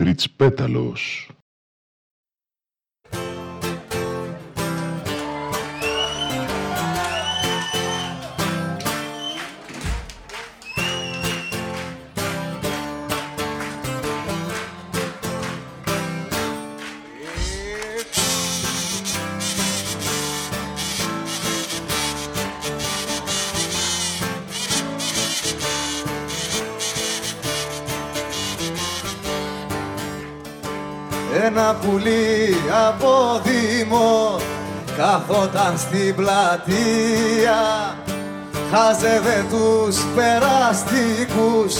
Κριτσπέταλος. Ένα πουλί από Δήμο καθόταν στην πλατεία. Χάζευε τους περαστικούς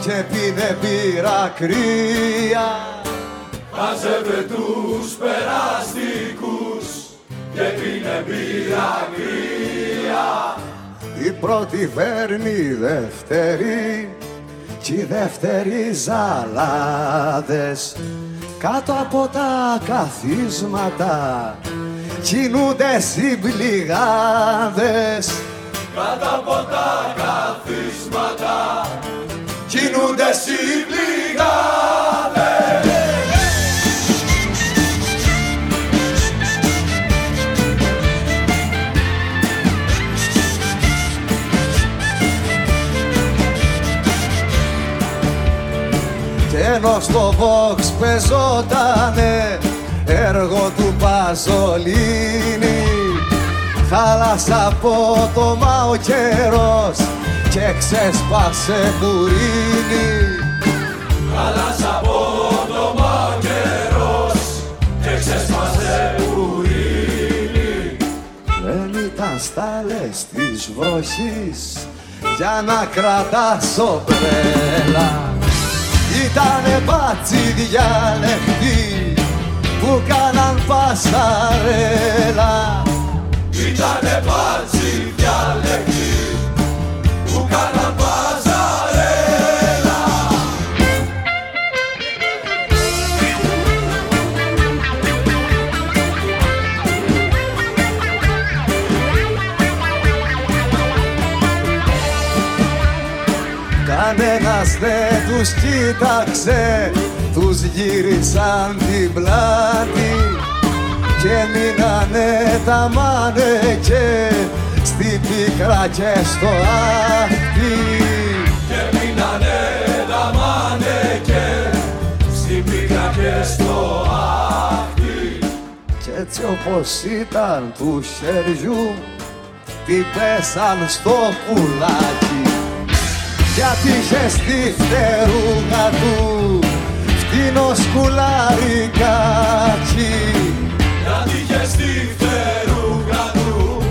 και πίνε μπύρα κρύα Χάζευε τους περαστικούς και πίνε μπύρα κρύα Η πρώτη φέρνει δεύτερη κι οι δεύτεροι ζαλάδες κάτω από τα καθίσματα κινούνται συμπληγάδες. Κάτω από τα καθίσματα κινούνται συμπληγάδες ενώ στο Vox πεζότανε έργο του Παζολίνη. Χάλασε από το ο καιρός και ξέσπασε μπουρίνι Χάλασε από το μα καιρός και ξέσπασε ουρίνι Δεν ήταν στάλες της βροχής για να κρατάς ομπρέλα Ήτανε μπάτσι διάλεκτοι που κάναν πασαρέλα. Ήτανε μπάτσι διάλεκτοι που κάναν δεν τους κοίταξε, τους γύρισαν την πλάτη και μείνανε τα μάνεκε στην πίκρα και στο άχτη. και μείνανε τα μάνεκε στην πίκρα και στο άχτη Κι έτσι όπως ήταν του χεριού την πέσαν στο πουλάκι γιατί είχε στη φτερούγα του φτύνο σκουλάρικάκι γιατί είχε στη φτερούγα του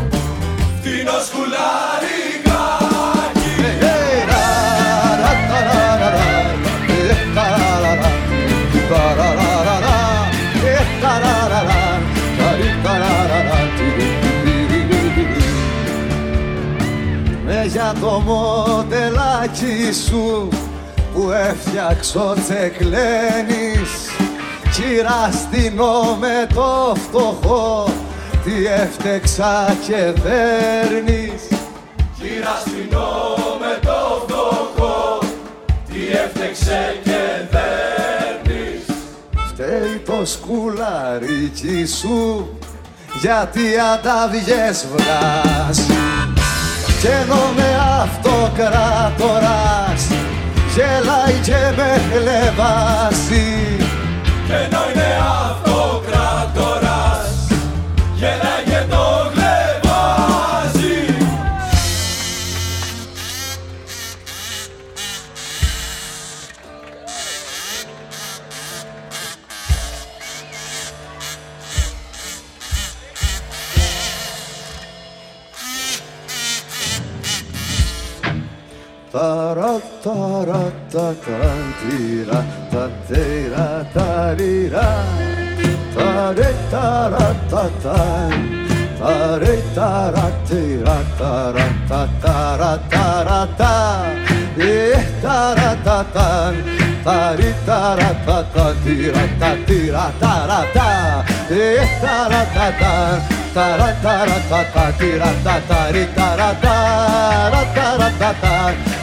φτύνο σκουλάρικάκι Ε, ρα, ρα, τα, ρα, ρα, ρα, ε, τα, ρα, ρα, ρα, τα, ρα, ρα, ρα, ρα, ε, τα, ρα, ρα, ρα, τα, ρι, τα, ρα, ρα, ρα, τι, ρι, τι, ρι, ρι, ρι, ρι. Με για το μοντελάκι σου που έφτιαξε ο τσεκλένης Κυραστινό με το φτωχό τι έφτεξα και δέρνεις. Κυραστινό με το φτωχό τι έφτιαξε και δέρνεις. Φταίει το σκουλαρίκι σου γιατί αντάβιες βγάζεις κι ενώ με αυτοκράτορας γελάει και με χλεβάζει. Ενώ είναι αυτοκράτορας γελάει Ta ra ta ra ta ta ti ra ta ti ra ta ti ra ta re ta ra ta ta ta re ta ra ti ra ta ra ta ta ra ta ta ta ta ta ta ta ta ta re ta ra ta ta ti ra ta ti ra ta ra ta ta ta ta ta ta ta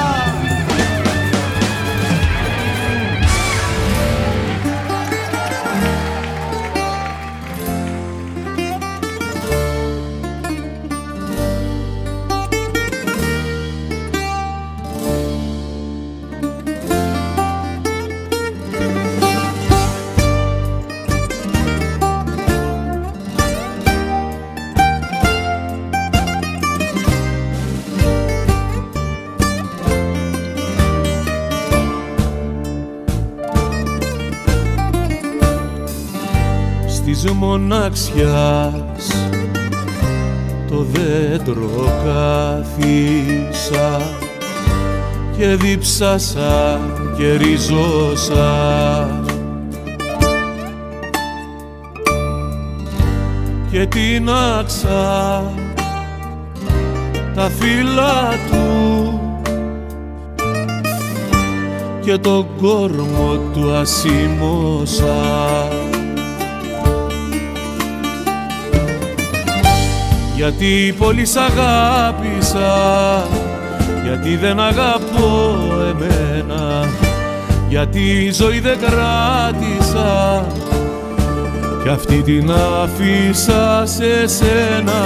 μοναξιάς. Το δέντρο κάθισα και δίψασα και ριζώσα. Και τίναξα τα φύλλα του και τον κόρμο του ασήμωσα γιατί πολύ σ' αγάπησα γιατί δεν αγαπώ εμένα γιατί η ζωή δεν κράτησα. Κι αυτή την άφησα σε σένα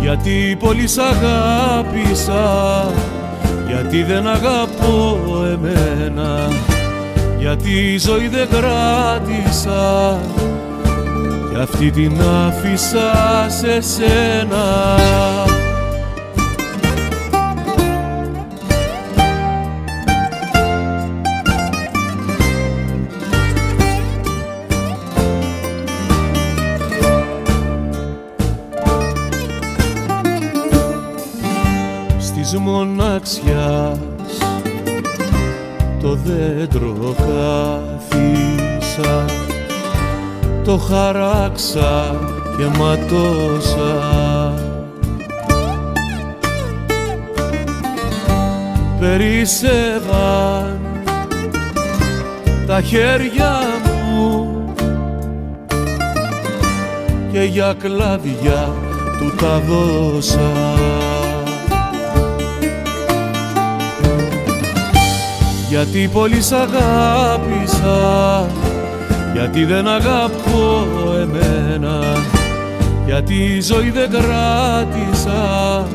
γιατί πολύ σ' αγάπησα γιατί δεν αγαπώ εμένα γιατί η ζωή δεν κράτησα κι αυτή την άφησα σε σένα. Στις μοναξιάς το δέντρο κάθισα το χαράξα και ματώσα. Περίσευαν τα χέρια μου και για κλάδια του τα δώσα. Γιατί πολύ σ' αγάπησα γιατί δεν αγαπώ εμένα γιατί η ζωή δεν κράτησα.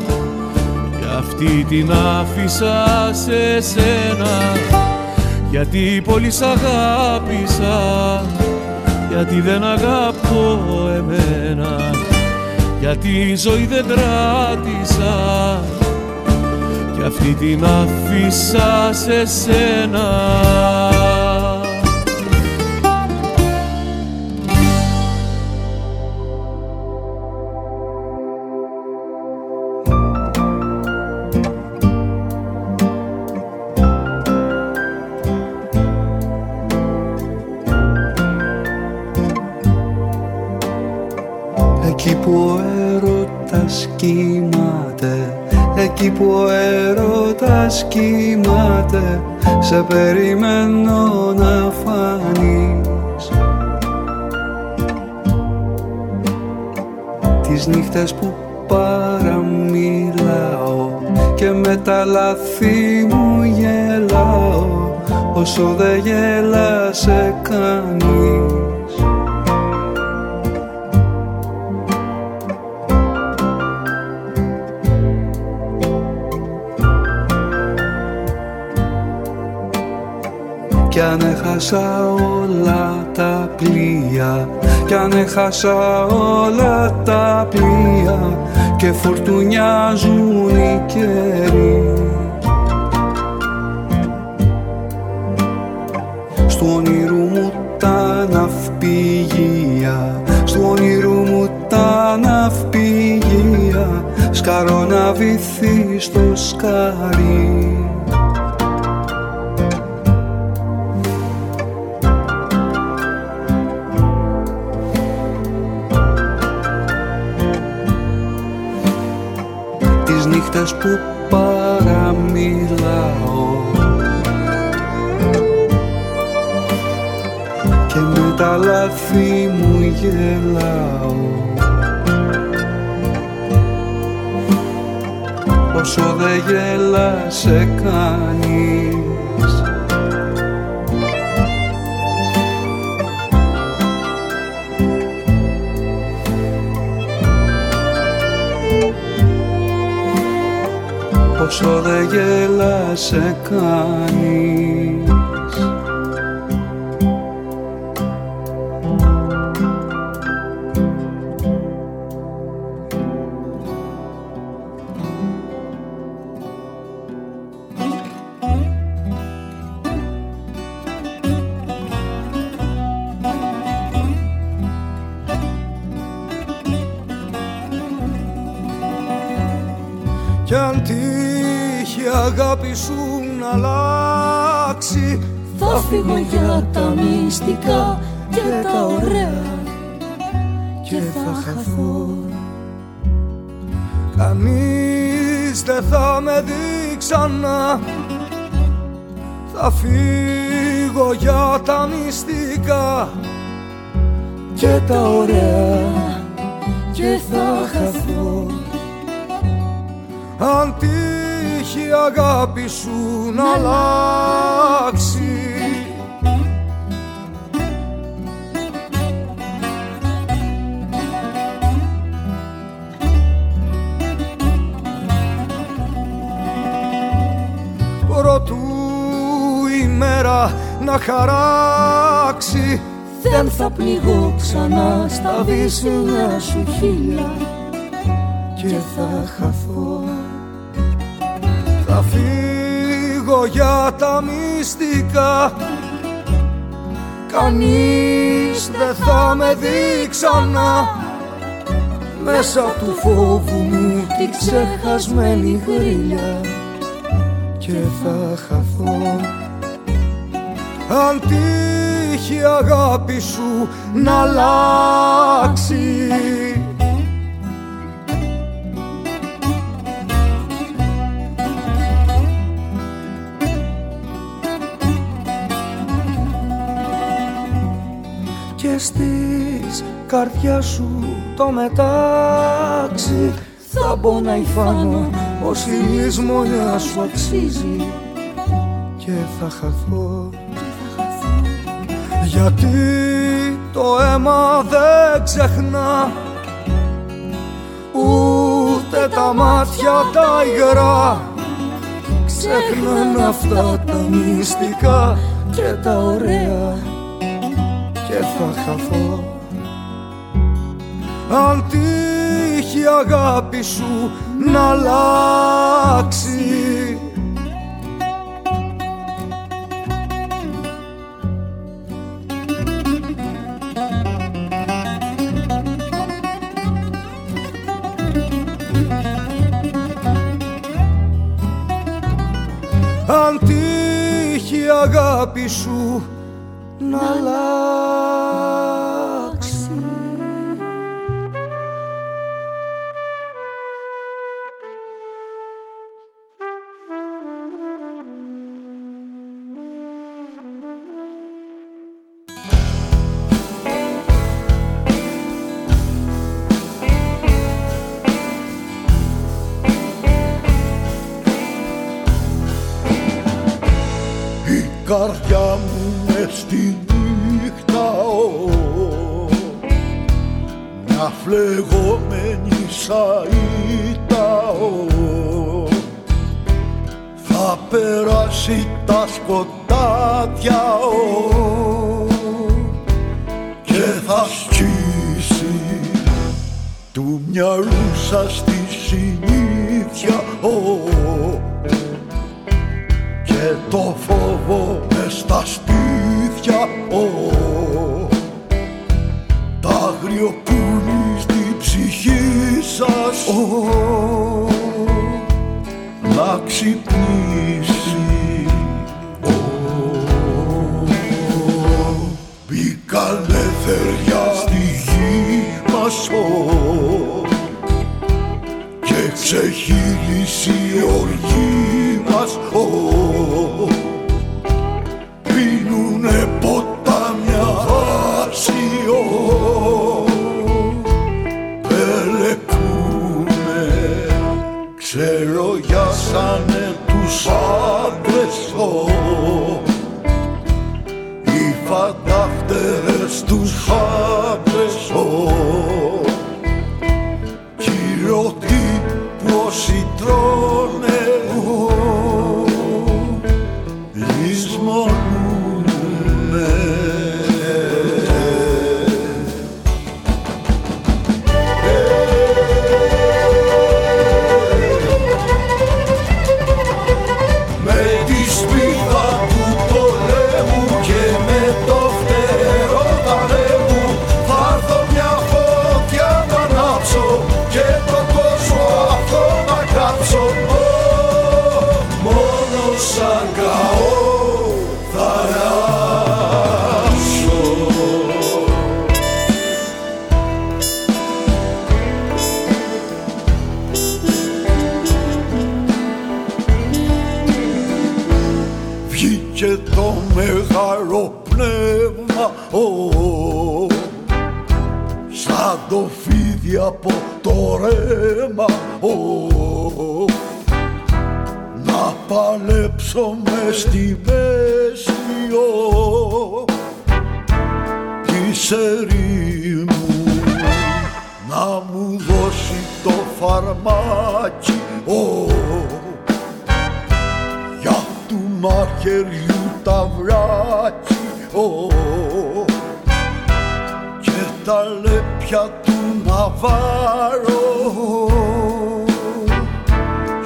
Και αυτή την άφησα σε σένα γιατί πολύ σ' αγάπησα. Γιατί δεν αγαπώ εμένα γιατί η ζωή δεν κράτησα. Και αυτή την άφησα σε σένα Σε περιμένω να φανείς. Τις νύχτες που παραμιλάω Και με τα λάθη μου γελάω Όσο δεν γέλασε κανείς έχασα όλα τα πλοία. Κι αν έχασα όλα τα πλοία Και φορτουνιάζουν οι καιροί. Στου όνειρου μου τα ναυπηγεία Στου όνειρου μου τα ναυπηγεία. Σκαρώ να βυθεί στο σκαρί που παραμιλάω. Και με τα λάθη μου γελάω. Όσο δεν γέλασε κανείς όσο δεν γέλασε κανείς Κι αν τύχει η αγάπη σου να αλλάξει. Θα φύγω για τα μυστικά και τα ωραία και θα χαθώ. Κανείς δεν θα με δει ξανά. Θα φύγω για τα μυστικά και τα ωραία και θα χαθώ. Αν τύχει η αγάπη σου να αλλάξει. Προτού η μέρα να χαράξει Δεν θα πληγώ ξανά στα βύσσινα σου χείλια και θα χαθώ. Θα φύγω για τα μυστικά. Κανείς δεν θα με δει ξανά. Μέσα του φόβου μου τη ξεχασμένη γρήλια και θα χαθώ. Αν τύχει η αγάπη σου να αλλάξει και στις καρδιά σου το μετάξι. Θα μπω να υφάνω Πως η λησμονιά σου αξίζει. Και θα χαθώ. Γιατί το αίμα δεν ξεχνά Ούτε τα μάτια τα υγρά. Ξέχναν αυτά τα μυστικά και τα ωραία και θα χαθώ. Αν τύχει η αγάπη σου να αλλάξει. Αν τύχει η αγάπη σου να αλλάξει φλεγόμενη σαΐτα ο, θα περάσει τα σκοτάδια ο, και θα σκίσει του μυαλού σας τη συνήθεια ο, και το φόβο μες στα στήθια ο, τα αγριοπούλη στη ψυχή σας να ξυπνήσεις. Μπήκανε θεριά στη γη μας και ξεχύλισε η οργή μας πίνουνε ρέμα ο, να παλέψω μες στη μέση ο, της ερήμου να μου δώσει το φαρμάκι ο, για του μαχαιριού τα βράκι ο, και τα λέπια του να βάρω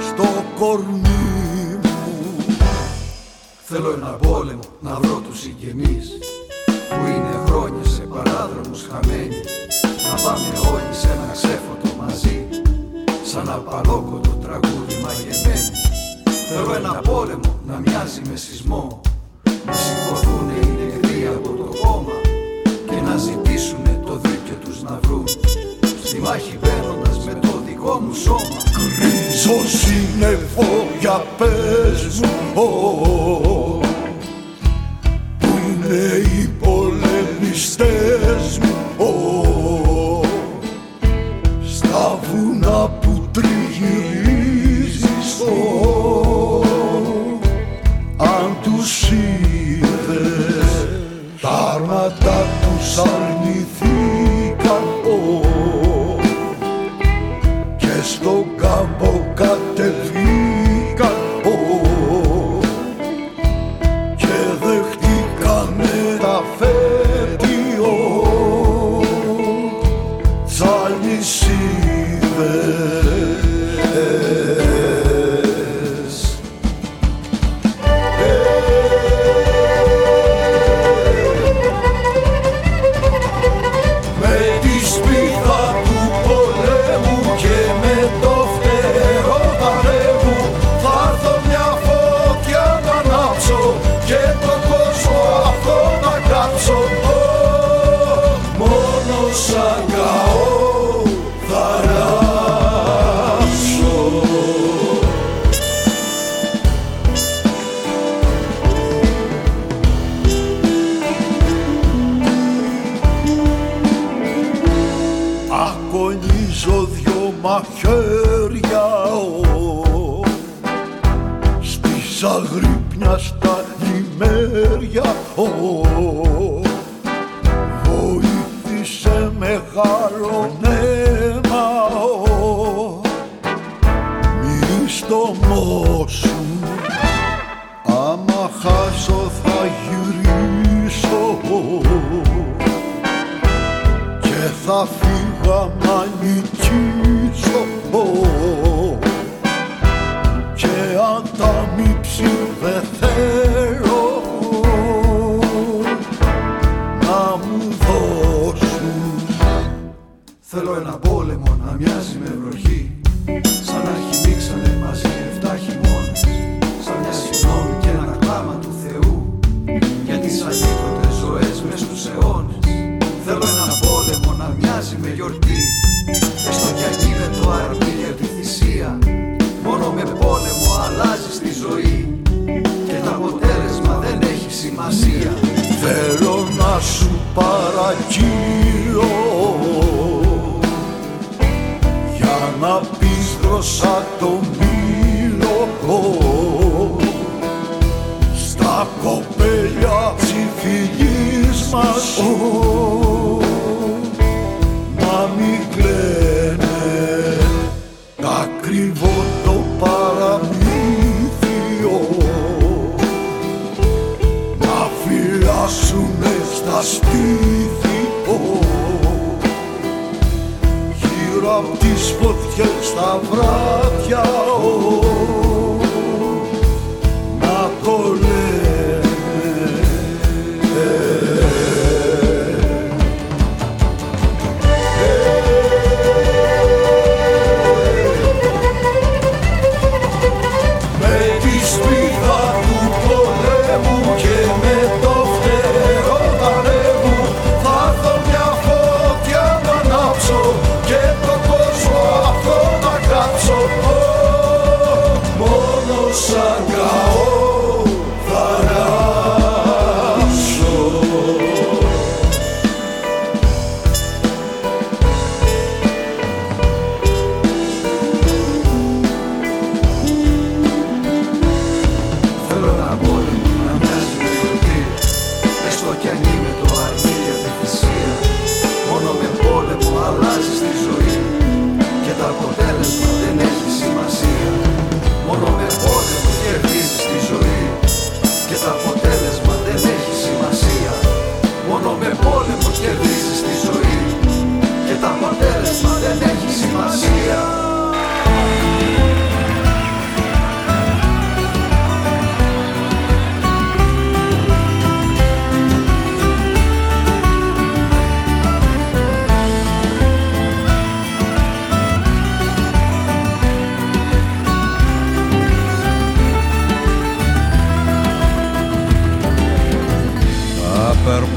στο κορμί μου. Θέλω ένα πόλεμο να βρω τους συγγενείς Που είναι χρόνια σε παράδρομους χαμένοι. Να πάμε όλοι σε ένα ξέφωτο μαζί Σαν απαλόκοτο τραγούδι μαγεμένοι Θέλω ένα πόλεμο να μοιάζει με σεισμό Να σηκωθούν οι νεκροί από το κόμμα Και να ζητήσουν το δίκιο τους να βρουν Στη μάχη μπαίνοντας με το δικό μου σώμα. Ρίζω σύννεφο για πες μου ο, Που είναι οι πολεμιστές μου με το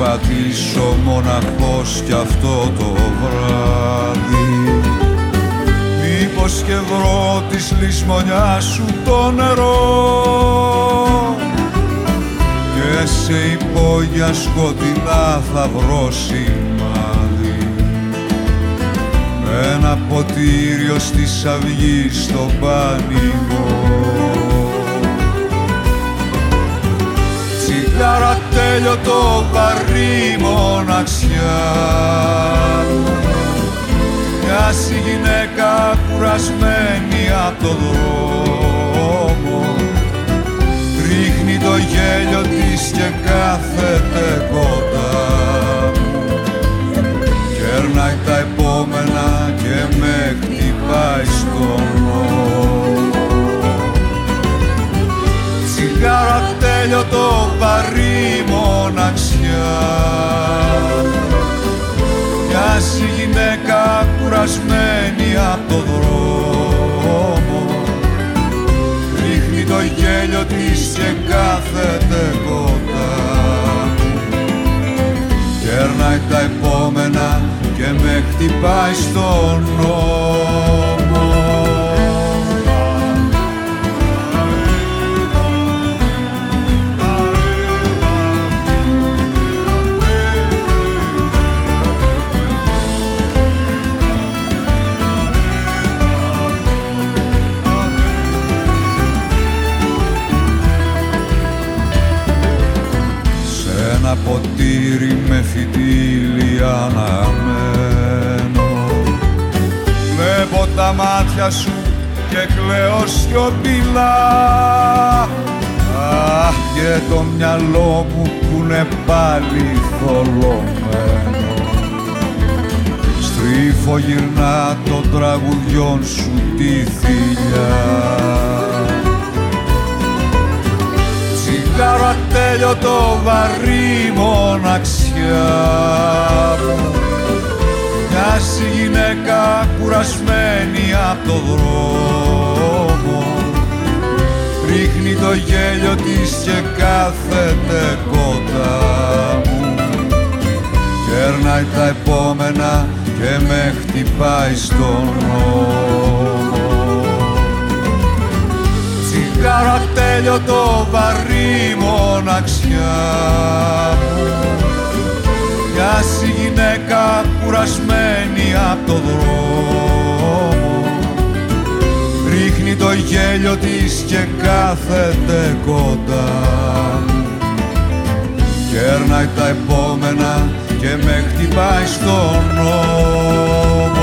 Θα περπατήσω μοναχός κι αυτό το βράδυ. Μήπως και βρω της λησμονιάς σου το νερό Και σε υπόγεια σκοτεινά θα βρω σημάδι. Με ένα ποτήριο στη αυγή στο πανηγό Τσιγάρα τέλειωτο βαρύ μοναξιά. Μοιάζει γυναίκα κουρασμένη από το δρόμο. Ρίχνει το γέλιο της και κάθεται κοντά μου. Κέρνάει τα επόμενα και με χτυπάει στον νόμο. Τσιγάρα τέλειωτο βαρύ μοναξιά. Μοιάζει γυναίκα κουρασμένη από το δρόμο Ρίχνει το γέλιο της και κάθεται κοντά μου Κέρνάει τα επόμενα και με χτυπάει στον νόμο ποτήρι με φυτίλι αναμένω Βλέπω τα μάτια σου και κλαίω σιωπηλά. Αχ και το μυαλό μου που είναι πάλι θολωμένο. Στρίφω γυρνά των τραγουδιών σου τη θηλιά Τσιγάρο ατέλειωτο βαρύ μοναξιά. Μου Μοιάζει γυναίκα κουρασμένη από το δρόμο. Ρίχνει το γέλιο της και κάθεται κοντά μου. Κέρνάει τα επόμενα και με χτυπάει στον νόμο Τσιγάρο ατέλειωτο βαρύ μοναξιά. Μου Μοιάζει γυναίκα κουρασμένη από το δρόμο. Γέλιο της και κάθεται κοντά. Κέρνάει τα επόμενα και με χτυπάει στον νόμο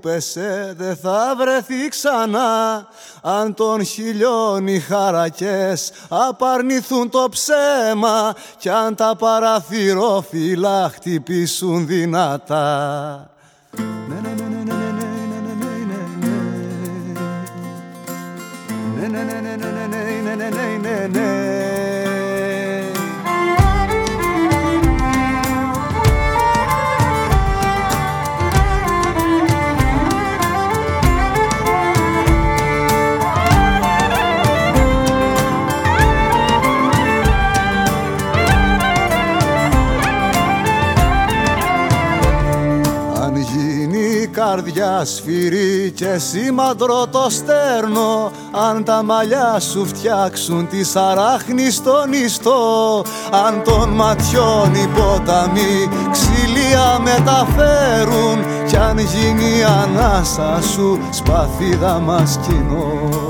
πέσε δε θα βρεθεί ξανά αν τον χιλιών οι χαρακές απαρνηθούν το ψέμα κι αν τα παραθυρόφυλλα χτυπήσουν δυνατά. ναι, ναι, ναι, ναι, ναι, ναι, ναι, ναι, ναι, ναι, ναι, ναι, καρδιά σφυρί και σήμαντρο το στέρνο αν τα μαλλιά σου φτιάξουν τη σαράχνη στον ιστό αν των ματιών οι ποταμοί ξυλία μεταφέρουν κι αν γίνει η ανάσα σου σπαθίδα μας κοινό.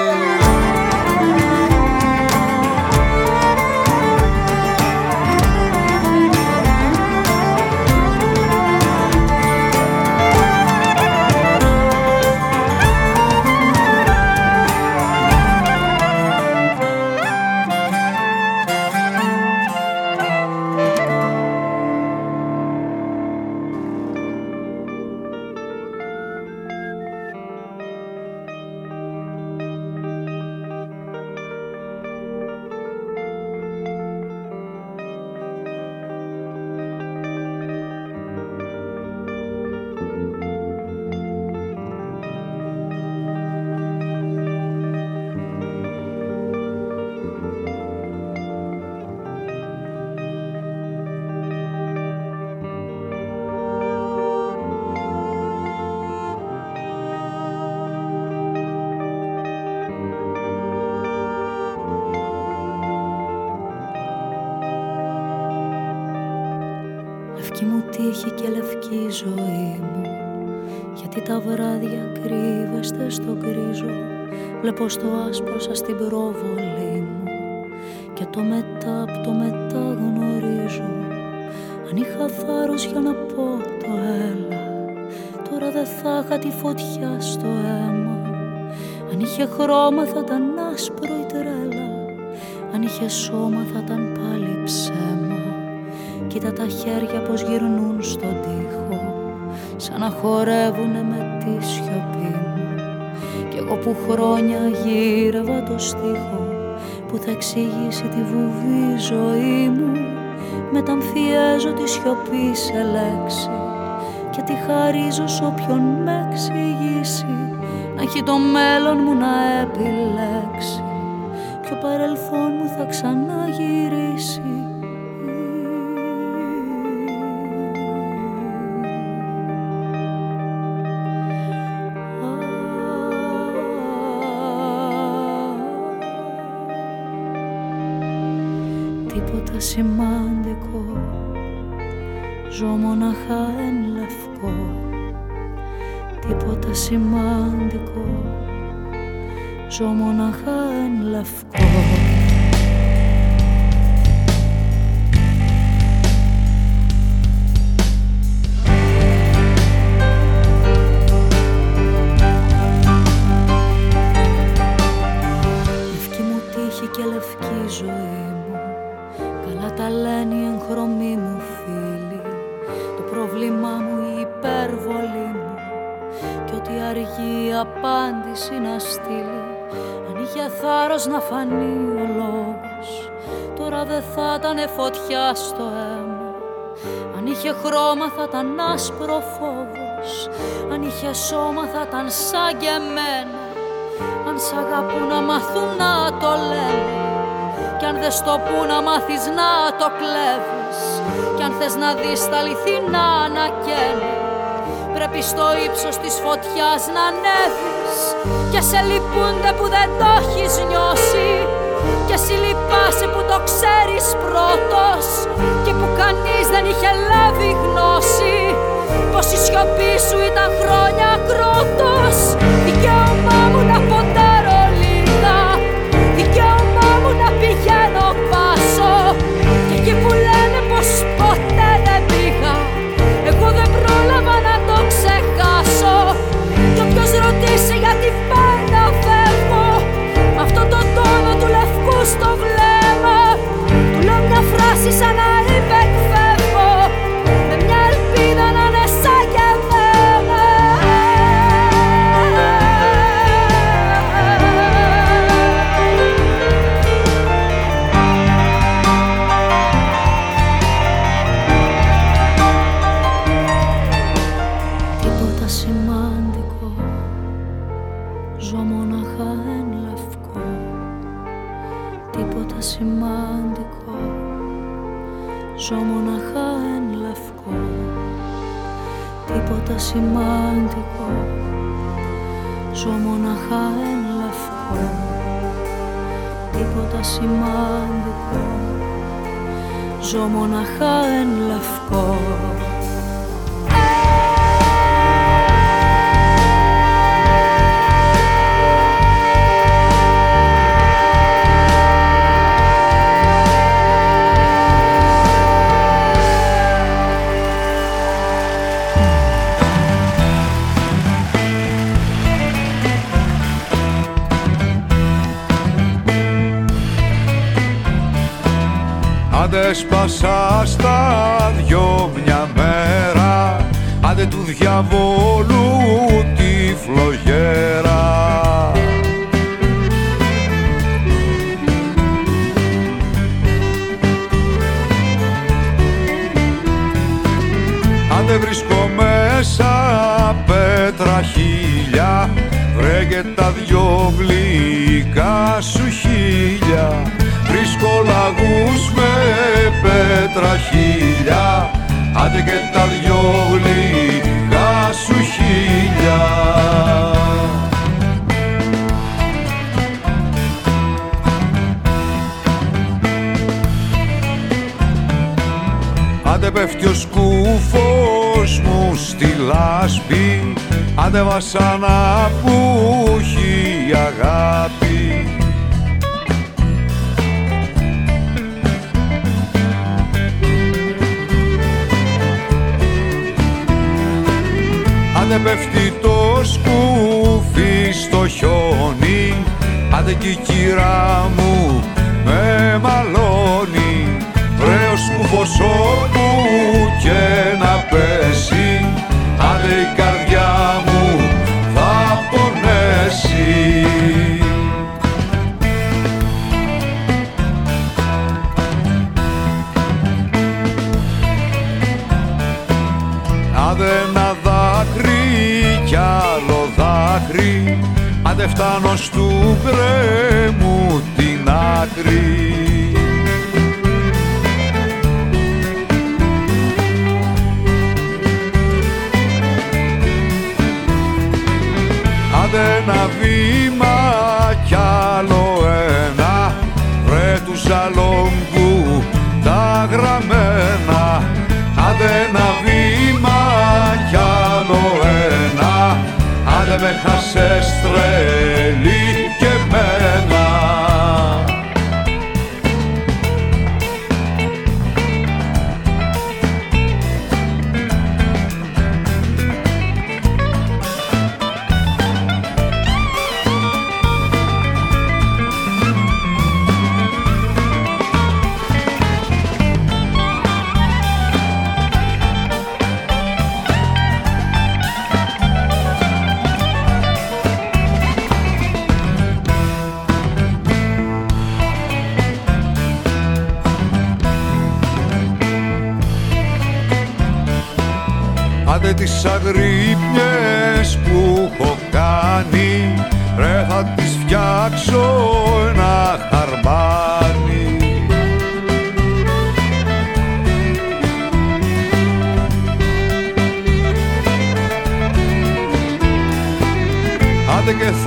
Είχε και λευκή ζωή μου. Γιατί τα βράδια κρύβεστε στο γκρίζο Βλέπω στο άσπρο σας την προβολή μου. Και το μετά από το μετά γνωρίζω. Αν είχα θάρρος για να πω το έλα Τώρα δε θα είχα τη φωτιά στο αίμα. Αν είχε χρώμα θα ήταν άσπρο η τρέλα Αν είχε σώμα θα ήταν πάλι ψέμα. Κοίτα τα χέρια πως γυρνούν στον τοίχο Σαν να χορεύουνε με τη σιωπή. Μου Κι εγώ που χρόνια γύρευα το στίχο Που θα εξηγήσει τη βουβή ζωή μου Μεταμφιέζω τη σιωπή σε λέξη Και τη χαρίζω σ' όποιον με εξηγήσει. Να έχει το μέλλον μου να επιλέξει. σημαντικό. Ζω μοναχά εν λευκό. Τίποτα σημαντικό. Ζω μοναχά εν λευκό. Άσπρο φόβος Αν είχε σώμα θα ήταν σαν και εμένα. Αν σ' αγαπούν να μάθουν να το λένε. Κι αν δεν στο πού να μάθεις να το κλέβεις. Κι αν θες να δεις τα αληθινά να καίνε Πρέπει στο ύψος της φωτιάς να ανέβεις. Και σε λυπούνται που δεν το έχεις νιώσει. Και εσύ λυπάσαι που το ξέρεις πρώτος. Και που κανείς δεν είχε λάβει γνώση Πως η σιωπή σου ήταν χρόνια κρότος. Δικαίωμά μου να ποντάρω λίγα. Δικαίωμά μου να πηγαίνω πάσο. Και εκεί που λένε πως ποτέ δεν πήγα Εγώ δεν πρόλαβα να το ξεχάσω. Κι όποιος ρωτήσει γιατί πάει να φεύγω Μ' αυτό το τόνο του λευκού στο βλέμμα Του λέω μια φράση σαν να Ζω μονάχα εν λευκό Τίποτα σημαντικό. Ζω μονάχα εν λευκό Άντε σπάσα στα δυο μια μέρα. Άντε του διαβόλου Άντε και τα δυο γλυκά σου χίλια. Άντε πέφτει ο σκούφος μου στη λάσπη Άντε βασάνα που έχει αγάπη Άντε πέφτει το σκούφι στο χιόνι. Άντε κι η κυρά μου με μαλώνει. Βρε ο σκούφος όπου και να πέσει. Άντε η δάκρυ Άντε φτάνω στου γκρέμου την άκρη. Άντε ένα βήμα κι άλλο ένα Βρε τους σαλόγκου τα γραμμένα. Άντε ένα βήμα κι άλλο ένα Άντε με χάσες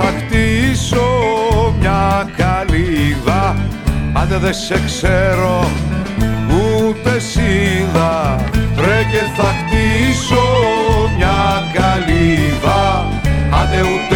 θα χτίσω μια καλύβα Άντε δεν σε ξέρω ούτε σίδα. Ρε και θα χτίσω μια καλύβα Άντε ούτε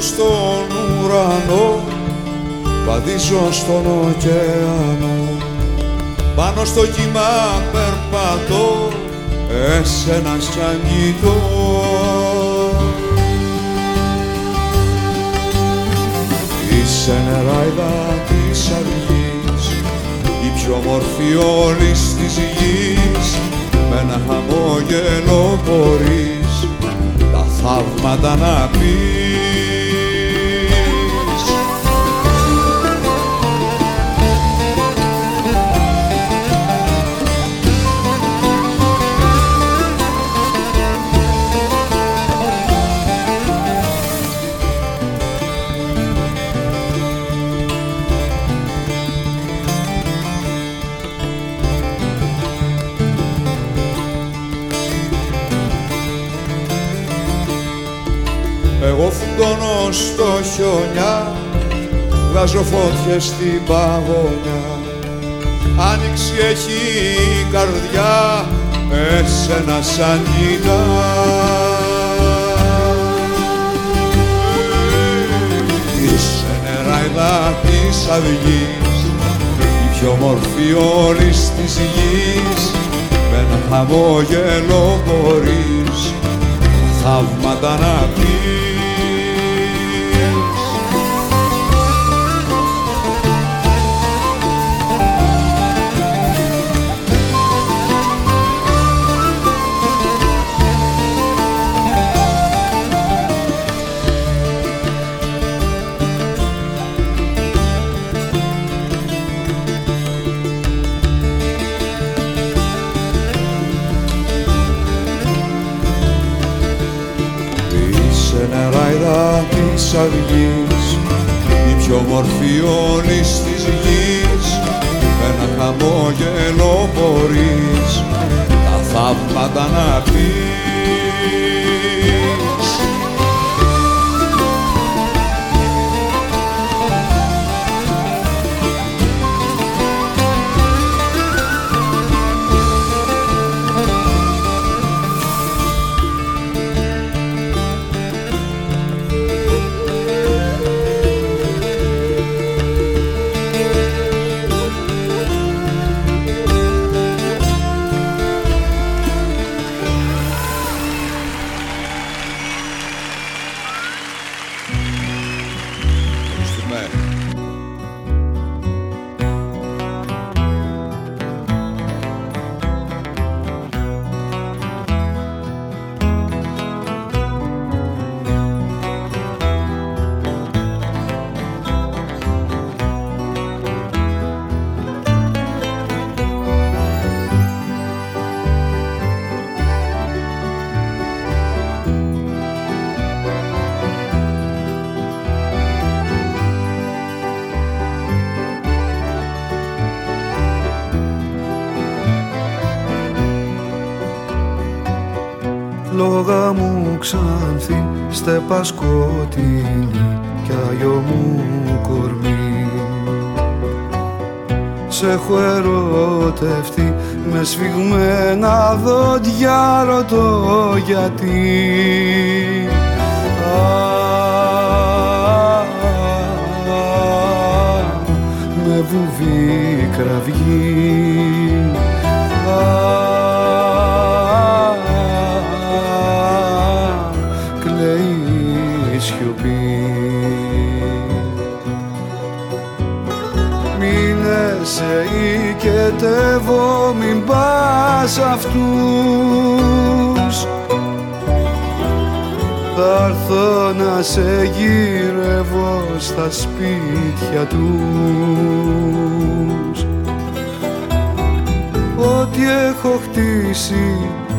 στον ουρανό Βαδίζω στον ωκεανό. Πάνω στο κύμα περπατώ Εσένα σ' αγγιτώ Είσαι νεράιδα της αργής Η πιο όμορφη όλης της γης. Με ένα χαμόγελο μπορείς Τα θαύματα να πεις. Στο χιονιά Βγάζω φώτιες στην παγωνιά. Άνοιξη έχει η καρδιά Εσένα σαν κοιτά Είσαι νεράιδα της αυγής Η πιο μορφή όλης της γης. Με ένα χαμόγελο μπορείς θαύματα να πεις της αυγής η πιο μορφή όλης της γης με ένα χαμόγελο μπορείς τα θαύματα να πεις στέπα σκοτεινή κι αλλιώ μου κορμί Σ' έχω ερωτευτεί με σφιγμένα δόντια ρωτώ γιατί με βουβή κραυγή ερωτεύω μην πας αυτούς. Θα έρθω να σε γύρευω στα σπίτια τους. Ό,τι έχω χτίσει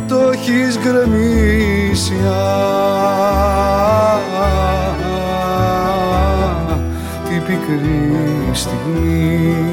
το έχεις γκρεμίσει. Την πικρή στιγμή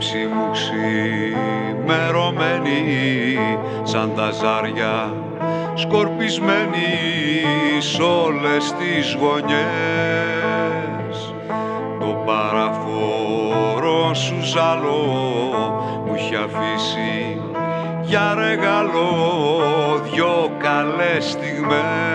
σκέψη μου ξημερωμένη σαν τα ζάρια σκορπισμένη σ' όλες τις γωνιές. Το παραφόρο σου ζαλό μου είχε αφήσει για ρεγαλό δυο καλές στιγμές.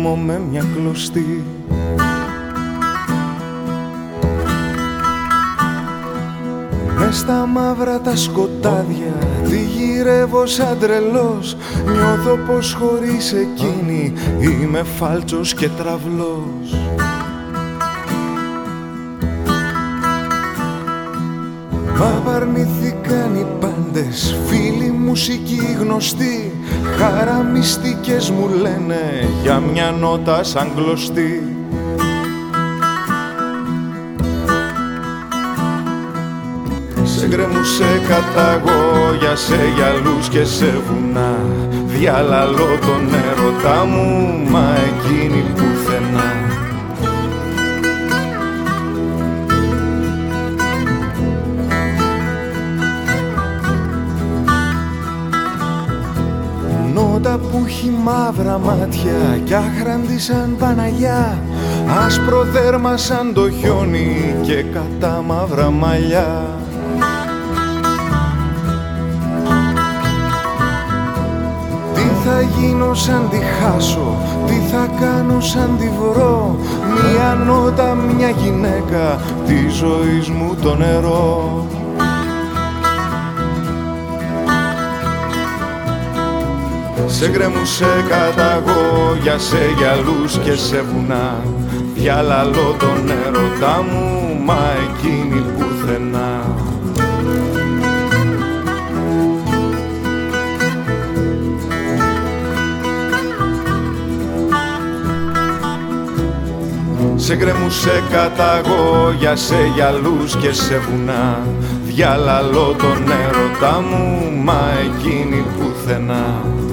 Στον κρεμό με μια κλωστή. Μες στα μαύρα τα σκοτάδια Τη γυρεύω σαν τρελός. Νιώθω πως χωρίς εκείνη Είμαι φάλτσος και τραυλός. Μα παρνηθήκαν οι πάντες Φίλοι μουσικοί γνωστοί Χαραμιστικές μου λένε Για μια νότα σαν κλωστή. Σε γκρεμούσε καταγόγια σε γυαλούς και σε βουνά. Διαλαλώ τον έρωτά μου, μα εκείνη πουθενά έχει μαύρα μάτια κι άχραντη σαν Παναγιά. Άσπρο δέρμα σαν το χιόνι και κατά μαύρα μαλλιά. Τι θα γίνω σαν τη χάσω, τι θα κάνω σαν τη βρω. Μια νότα, μια γυναίκα, τη ζωής μου το νερό Σε γκρεμούσε καταγόγια σε γυαλούς και σε βουνά. Διαλαλώ τον έρωτά μου, μα εκείνη πουθενά. Σε γκρεμούσε καταγόγια σε γυαλούς και σε βουνά. Διαλαλώ τον έρωτά μου, μα εκείνη πουθενά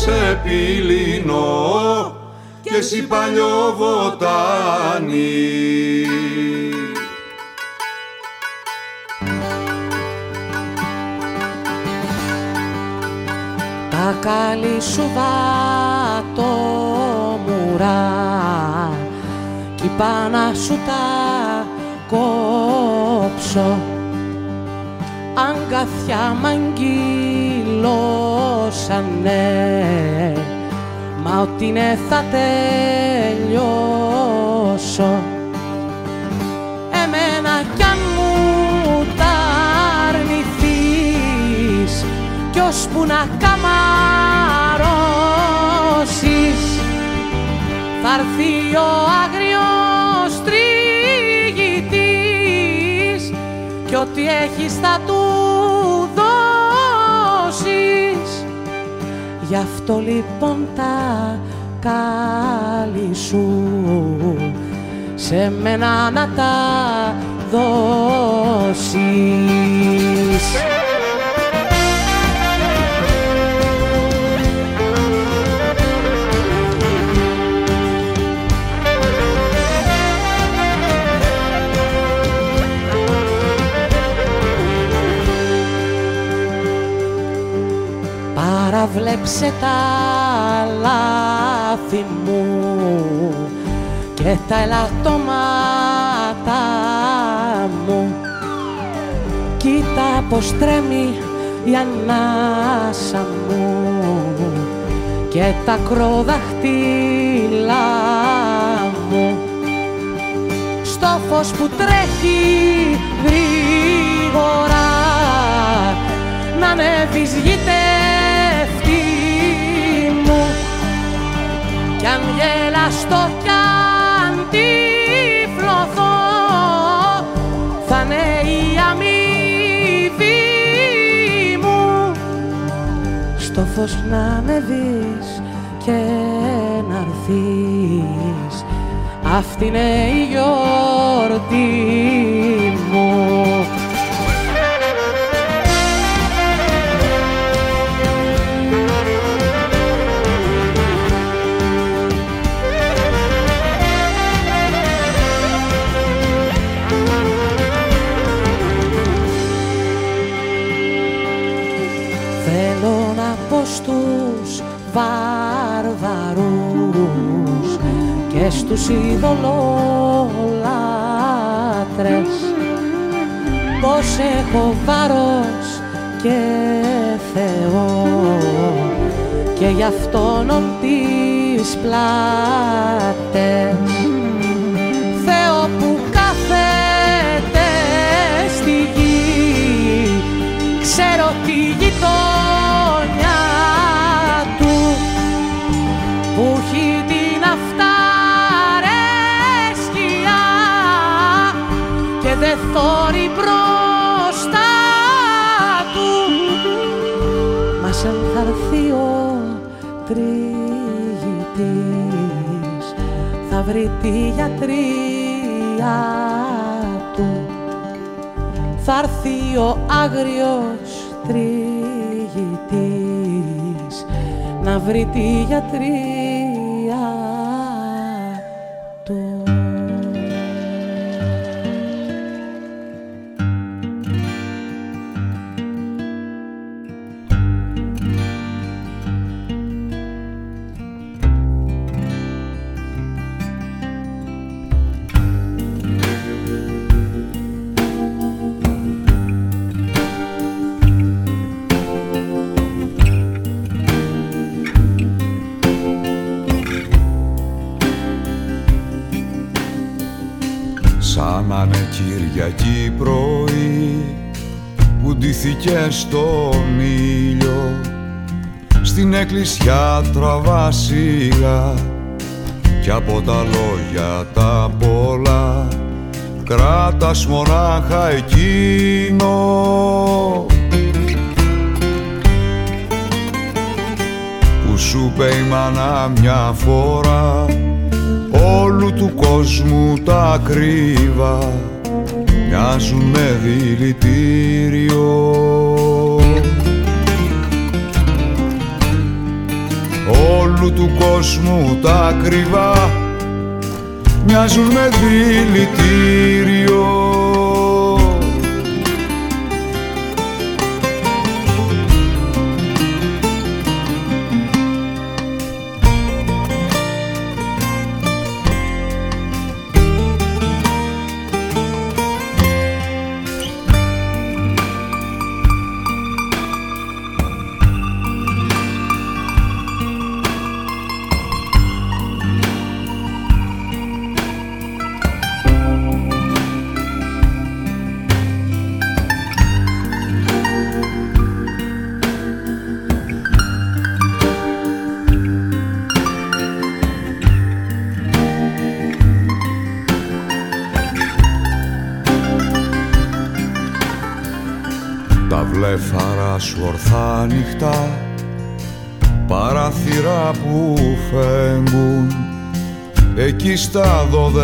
σε πύληνο και εσύ παλιό βοτάνι. Τα καλή σου βατόμουρα κι η πάνα σου τα κόψω αγκαθιά μ' αγγυλώσανε μα ότι είναι θα τελειώσω. Εμένα κι αν μου τα αρνηθείς κι ώσπου να καμαρώσεις θα έρθει ο άγριος τριγητής κι ό,τι έχεις θα του δώσεις γι' αυτό λοιπόν τα καλή σου. Σε μένα να τα δώσεις Παραβλέψε τα λάθη μου και τα ελαττώματα μου. Κοίτα πως τρέμει η ανάσα μου και τα κροδαχτυλά μου. Στο φως που τρέχει γρήγορα να ανέβεις γητευτή αν γελαστώ κι αν τυφλωθώ θα είναι η αμοιβή μου. Στο φως να ανεβείς και να έρθεις. Αυτή είναι η γιορτή μου βάρβαρους και στους ειδωλόλατρες. Πως έχω βάρος και Θεό και γι' αυτόν τις πλάτες. Θεό που κάθεται στη γη ξέρω τη γειτόνια θα βρει τη γιατρία του. Θα έρθει ο άγριος τριγητής να βρει τη γιατρία κι από τα λόγια τα πολλά κράτας μονάχα εκείνο. Που σου είπε η μάνα μια φορά όλου του κόσμου τα κρύβα μοιάζουν με δηλητήριο όλου του κόσμου τα κρύβα μοιάζουν με δηλητήριο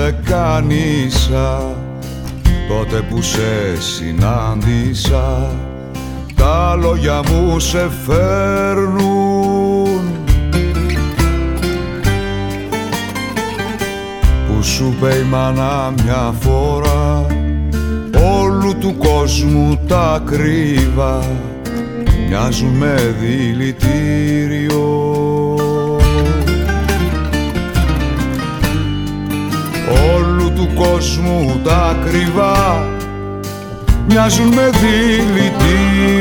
στα δωδεκάνησα Τότε που σε συνάντησα Τα λόγια μου σε φέρνουν. Που σου είπε η μάνα μια φορά όλου του κόσμου τα κρύβα μοιάζουν με δηλητήριο του κόσμου τα κρύβα μοιάζουν με δηλητήριο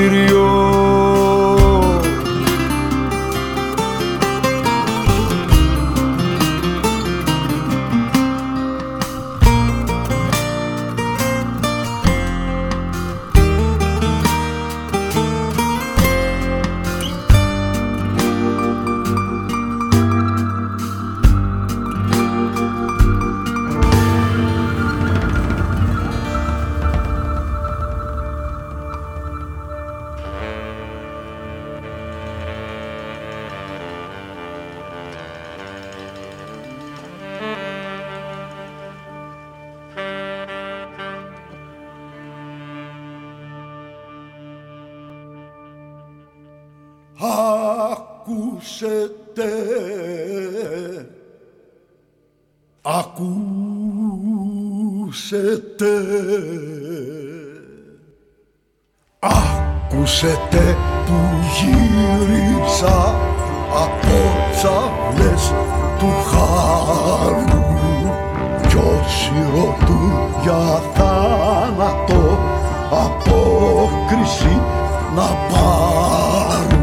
ακούσετε ακούσετε ακούσετε που γύρισα από ψαλές του χάρου. Κι όσοι ρωτούν για θάνατο απόκριση να πάρουν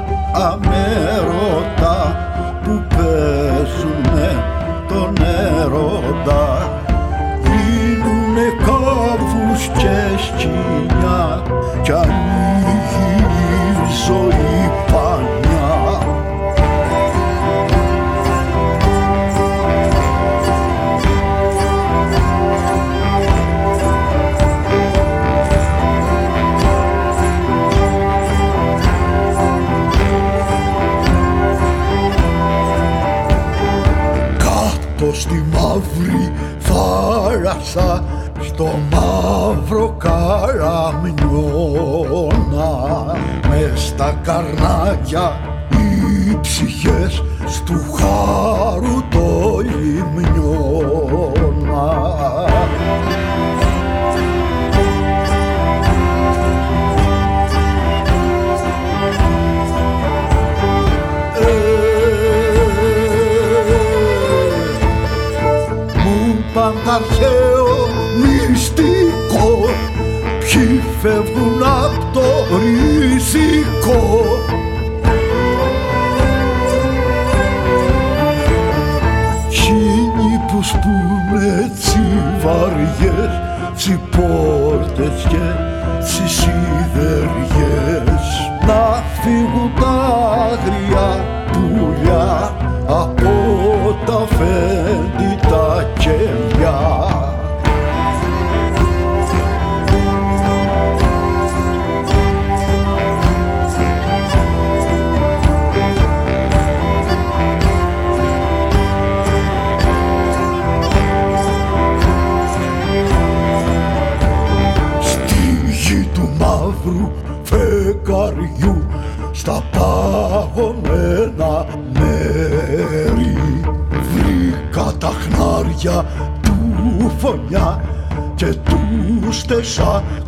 μέσα στο μαύρο καραμιώνα. Μες στα καρνάκια οι ψυχές στου χάρου το λιμνιώνα I've ε, φεύγουν από το ριζικό Χίλιοι που σπούν έτσι βαριές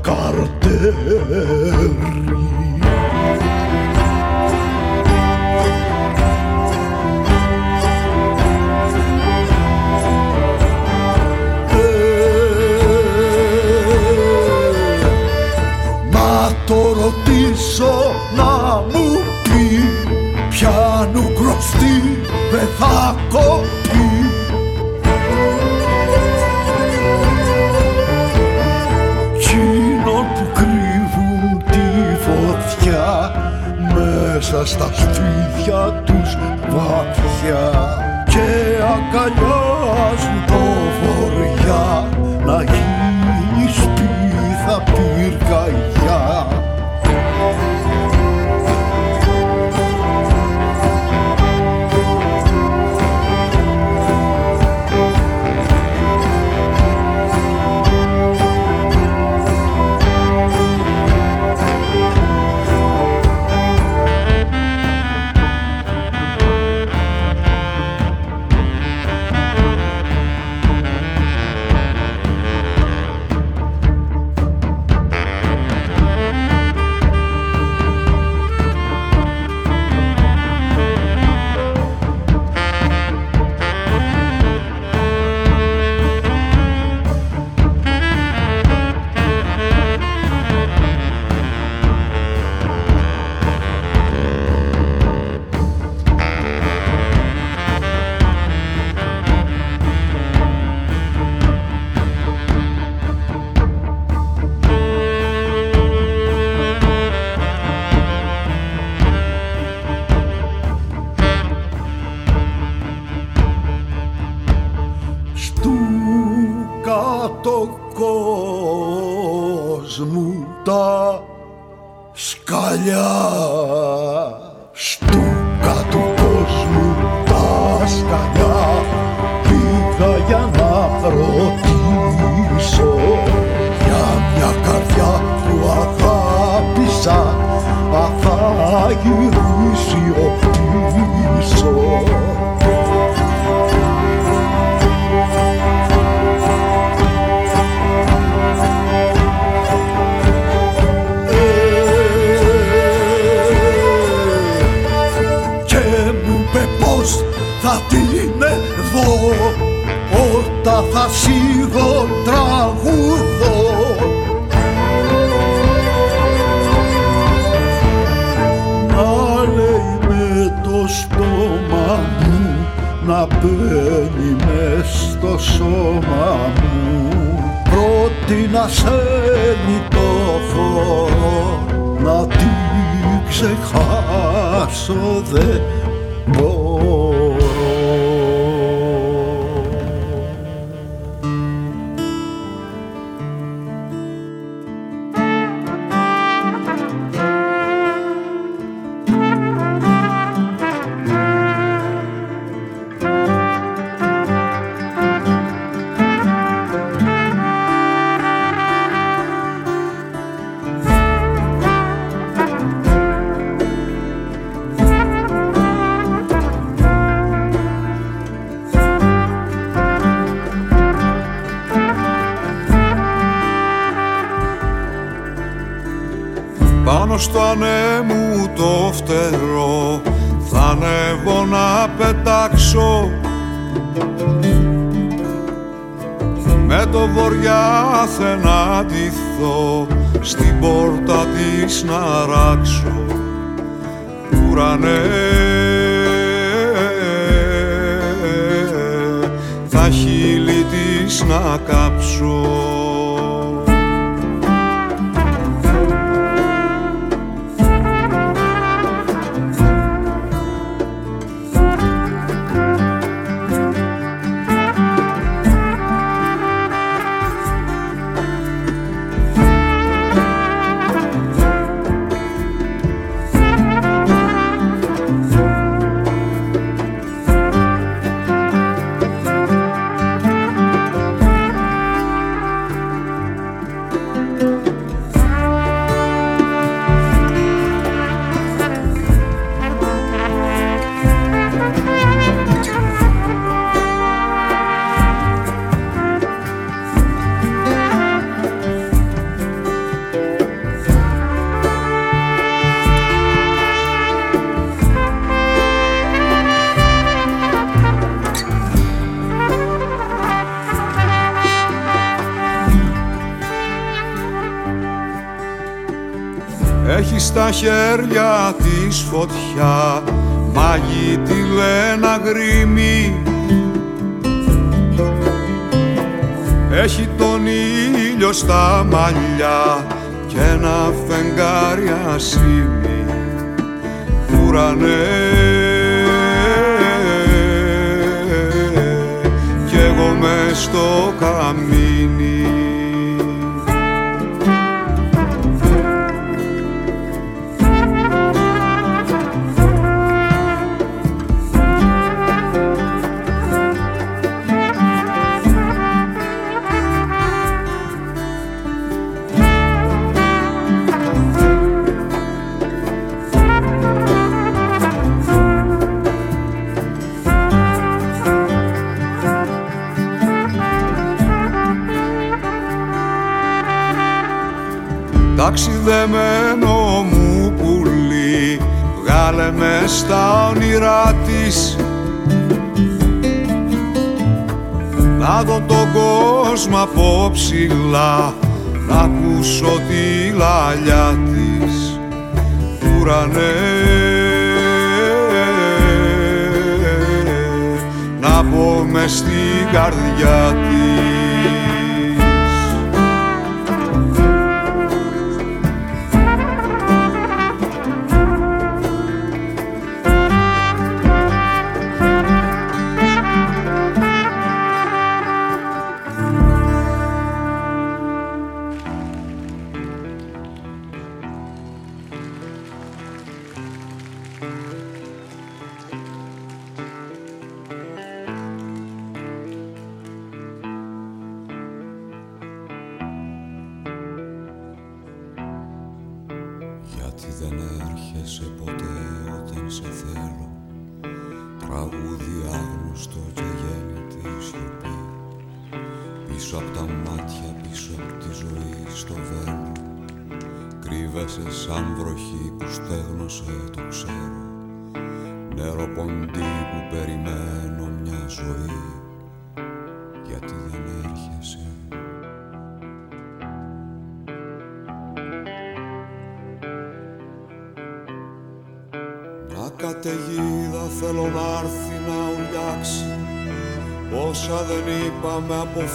God. στα σπίτια τους βαθιά. Να κάψω χέρια της φωτιά μάγει τη λένα γρήμη έχει τον ήλιο στα μαλλιά και ένα φεγγάρι ασήμι. Ουρανέ κι εγώ μες στο καμίνι ταξιδεμένο μου πουλί. Βγάλε με στα όνειρά της. Να δω τον κόσμο από ψηλά. Να ακούσω τη λαλιά της. Ουρανέ να πω μες στην καρδιά της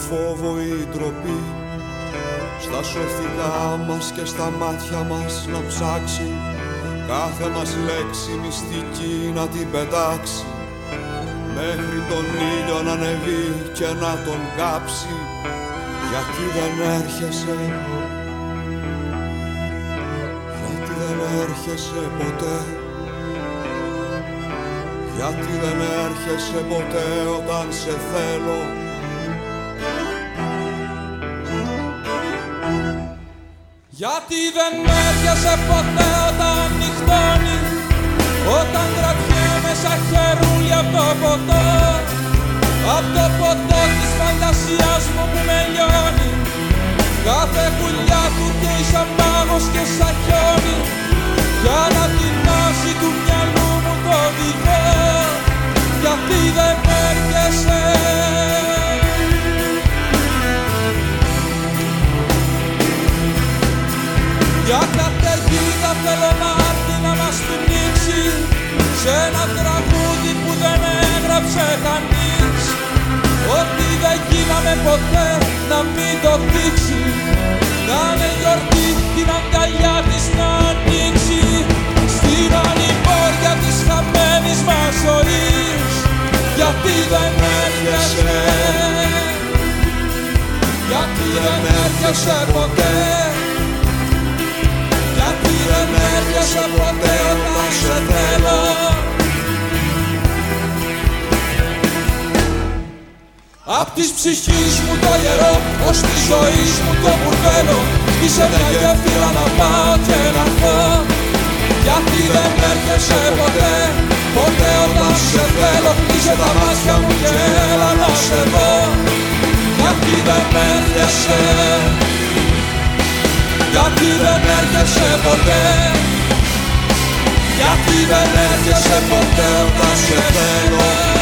φόβο ή ντροπή. Στα σωθικά μας και στα μάτια μας να ψάξει. Κάθε μας λέξη μυστική να την πετάξει. Μέχρι τον ήλιο να ανεβεί και να τον κάψει. Γιατί δεν έρχεσαι; Γιατί δεν έρχεσαι ποτέ; Γιατί δεν έρχεσαι ποτέ όταν σε θέλω; Γιατί δεν έρχεσαι ποτέ όταν νυχτώνει Όταν κρατιέμαι σαν χερούλι από το ποτό. Απ' το ποτό της φαντασίας μου που με λιώνει Κάθε κουλιά του καίει σαν μάγος και σαν χιόνι Για να την του μυαλού μου το οδηγώ Γιατί δεν έρχεσαι Για καταιγίδα θέλω να έρθει να μας πνίξει Σε ένα τραγούδι που δεν έγραψε κανείς. Ότι δεν γίναμε ποτέ να μην το δείξει. Να είναι γιορτή την αγκαλιά της να ανοίξει. Στην ανηπόρια της χαμένης μας ζωής. Γιατί δεν έρχεσαι; Γιατί δεν έρχεσαι ποτέ; Γιατί δεν έρχεσαι ποτέ όταν σε θέλω. Απ' της ψυχής μου το γερό, ως της ζωής μου το μπουρδέλο Είσαι μια γέφυρα να πάω και να πω Γιατί δεν έρχεσαι ποτέ, ποτέ όταν σε θέλω Κλείσε τα μάτια μου και έλα να σε δω. Γιατί δεν έρχεσαι Γιατί δεν έρχεσαι ποτέ Γιατί δεν έρχεσαι ποτέ όταν σε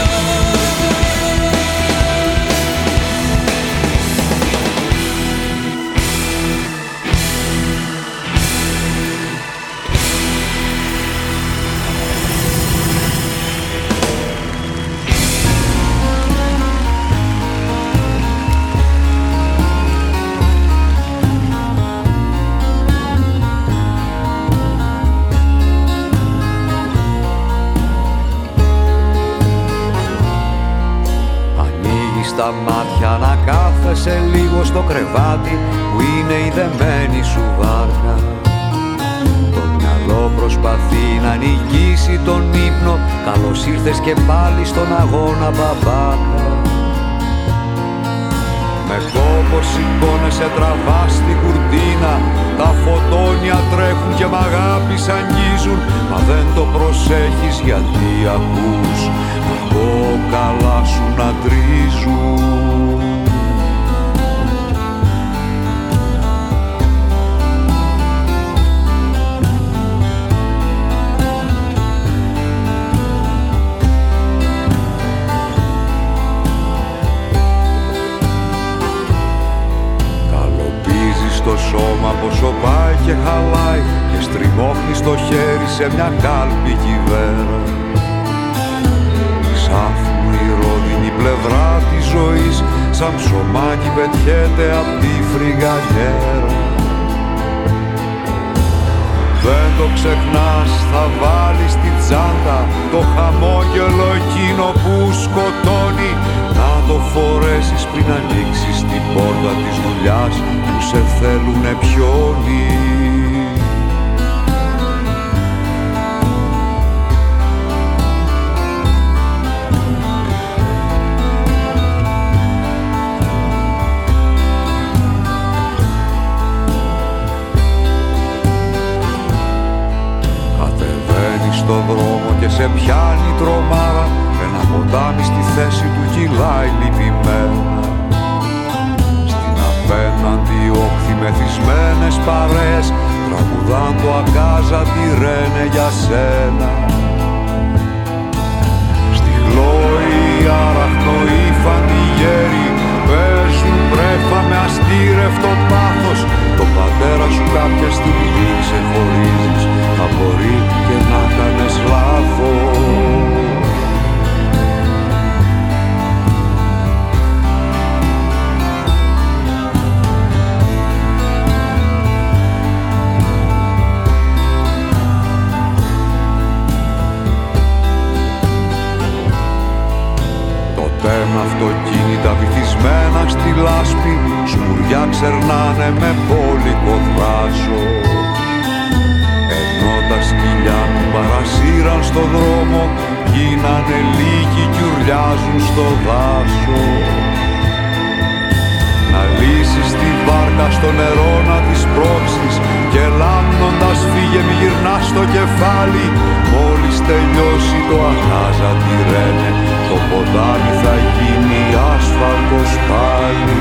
στο κρεβάτι που είναι η δεμένη σου βάρκα. Το μυαλό προσπαθεί να νικήσει τον ύπνο καλώς ήρθες και πάλι στον αγώνα μπαμπάκα. Με κόπο σηκώνεσαι τραβάς στην κουρτίνα Τα φωτόνια τρέχουν και μ' αγάπης αγγίζουν Μα δεν το προσέχεις γιατί ακούς. Καλά σου να τρίζουν και χαλάει και στριμώχνεις το χέρι σε μια κάλπη κυβέρα η πλευρά της ζωής σαν ψωμάκι πετιέται απ' τη φρυγανιέρα δεν το ξεχνάς, θα βάλεις στη τσάντα το χαμόγελο εκείνο που σκοτώνει να το φορέσεις πριν ανοίξεις την πόρτα της δουλειάς που σε θέλουνε πιόνι. Σε πιάνει τρομάρα. Ένα ποτάμι στη θέση του κυλάει λυπημένα. Στην απέναντι όχθη μεθυσμένες παρέες Τραγουδάν το αγκάζα τη ρένε για σένα. Στη γλώη αραχνο γέρη Παίζουν πρέφα με αστήρευτο πάθος. Το πατέρα σου κάποια στιγμή ξεχωρίζεις. Θα μπορεί και να κάνεις λάθος Σκεπασμένα στη λάσπη σκουριά ξερνάνε με πόλικο θράσο. Ενώ τα σκυλιά που παρασύραν στο δρόμο γίνανε λίγοι κι ουρλιάζουν στο δάσο. Να λύσεις τη βάρκα στο νερό να της πρόξεις και λάμνοντας φύγε μη γυρνάς στο κεφάλι μόλις τελειώσει το ανάζα τη ρένε το ποτάμι θα γίνει άσφαλτος πάλι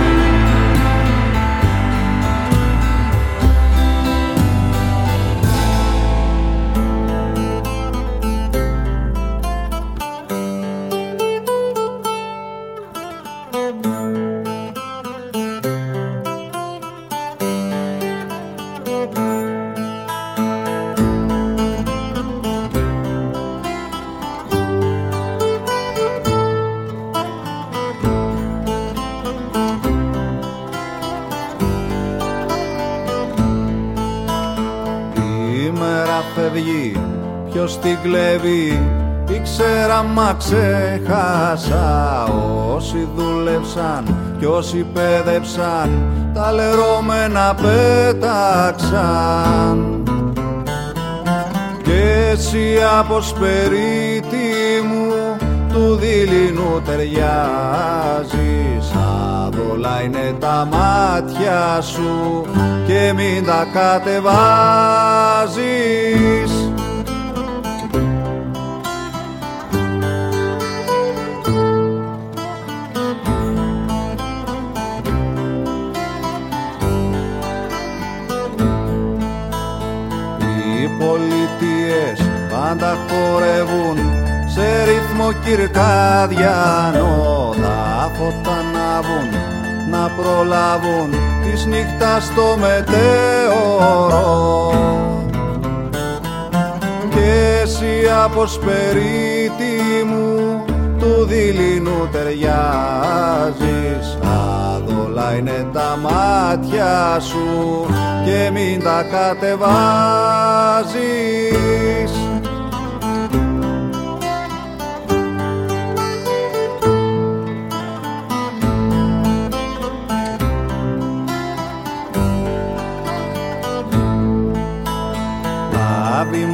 μα ξέχασα όσοι δούλεψαν κι όσοι πέδεψαν τα λερώμενα πέταξαν. Και εσύ από σπερίτη μου του δειλινού ταιριάζεις. Άδολα είναι τα μάτια σου και μην τα κατεβάζεις σε ρυθμό κυρκάδιανο τα φώτα ανάβουν να προλάβουν της νύχτας στο μετέωρο. Και εσύ από σπερίτη μου του δειλινού ταιριάζεις. Άδολα είναι τα μάτια σου και μην τα κατεβάζεις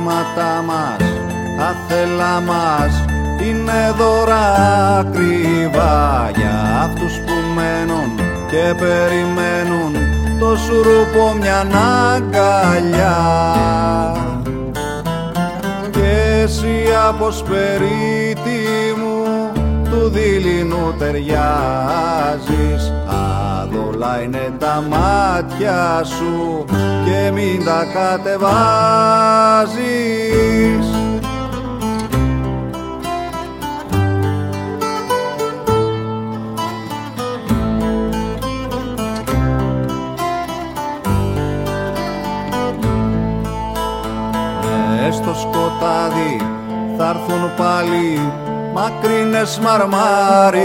βήματα μας, άθελα μας είναι δώρα ακριβά για αυτούς που μένουν και περιμένουν το σουρούπο μια αγκαλιά και εσύ από σπερίτη μου του δειλινού ταιριάζεις. Άδολα είναι τα μάτια σου και μην τα κατεβάζεις. Μες στο σκοτάδι θα έρθουν πάλι μακρινές μαρμάριες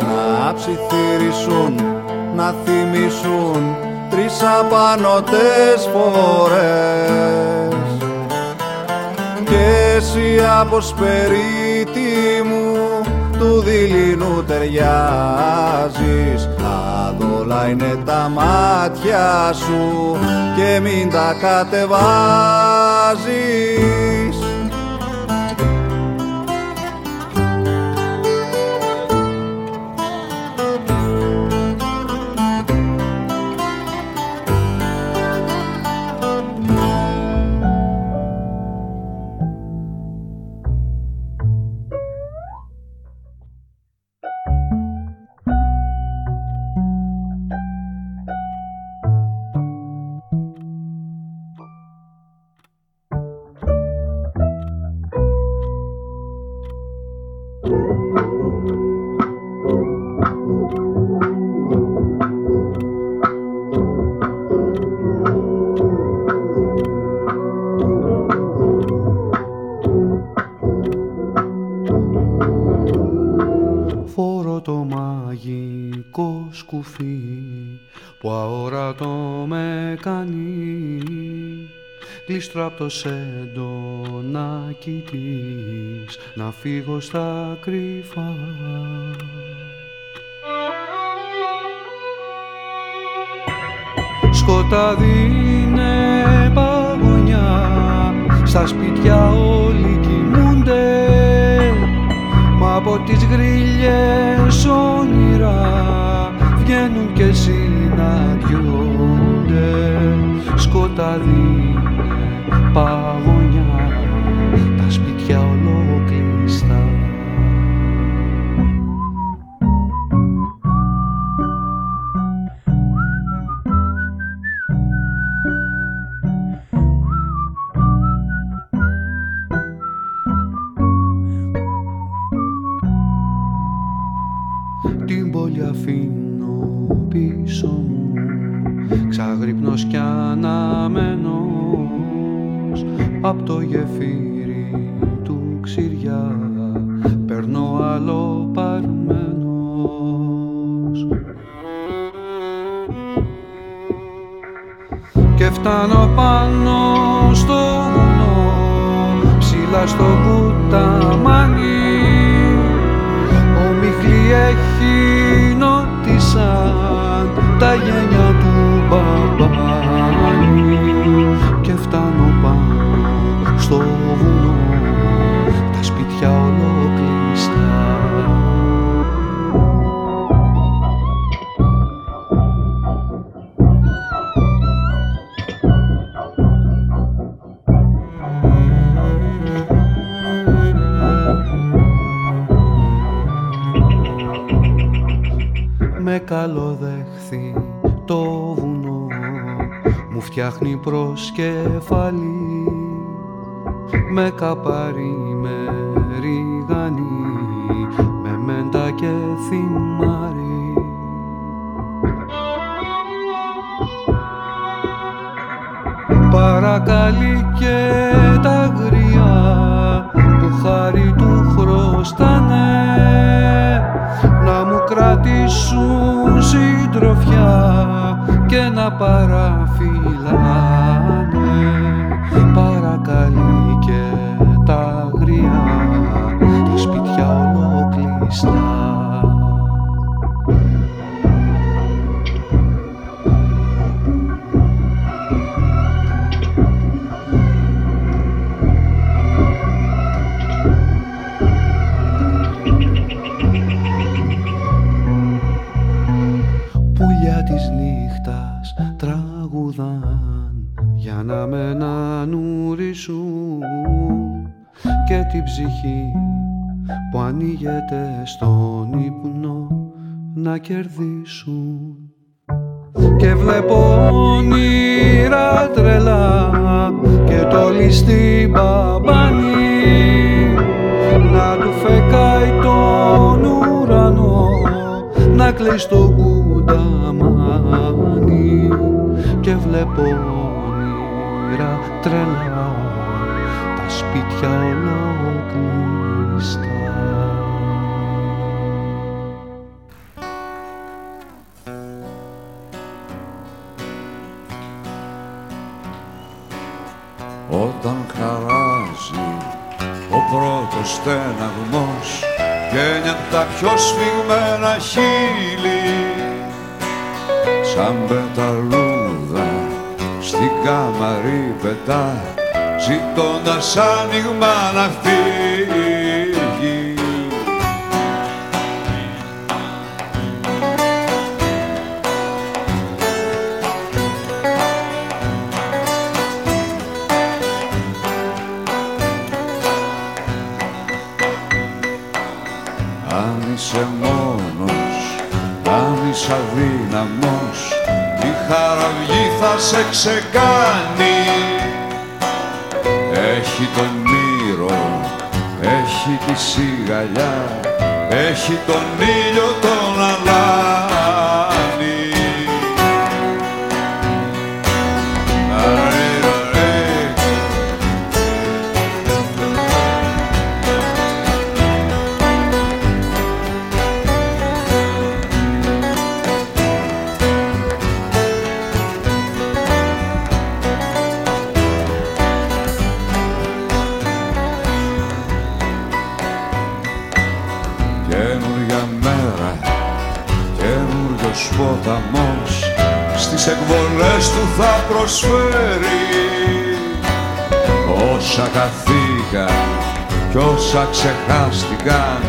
να ψιθυρίσουν, να θυμίσουν τρεις απανωτές φορές. Και εσύ από σπερίτη μου του δειλινού ταιριάζεις. Αδόλα είναι τα μάτια σου και μην τα κατεβάζεις Το σεντονάκι της να φύγω στα κρυφά. Σκοτάδι είναι παγωνιά στα σπίτια Και φτάνω πάνω στο βουνό Ψηλά στο κουταμάνι. Ομίχλη έχει νότισαν τα γένια καλοδέχθη το βουνό. Μου φτιάχνει προσκεφαλή με καπάρι, με ρίγανη με μέντα και θυμάρι. Παρακαλεί και τα γριά που χάρη του χρωστάνε να μου κρατήσουν συντροφιά και να παραφυλάνε τα πιο σφιγμένα χείλη. Σαν πεταλούδα στην κάμαρη πετά ζητώντας άνοιγμα να φύγει σε ξεκάνει Έχει τον ήρω, έχει τη σιγαλιά έχει τον θα προσφέρει. Όσα καθήκαν κι όσα ξεχάστηκαν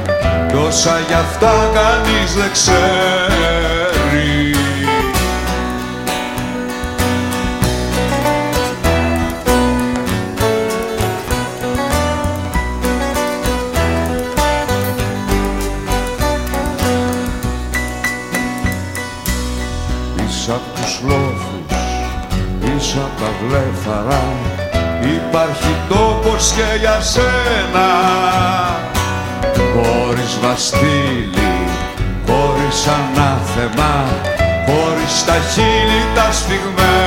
κι όσα γι' αυτά κανείς δεν ξέρει. Υπάρχει τόπος και για σένα. Χωρίς βαστίλη, χωρίς ανάθεμα Χωρίς τα χείλη τα σφιγμένα.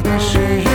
deixei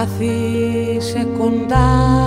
στάθησε κοντά.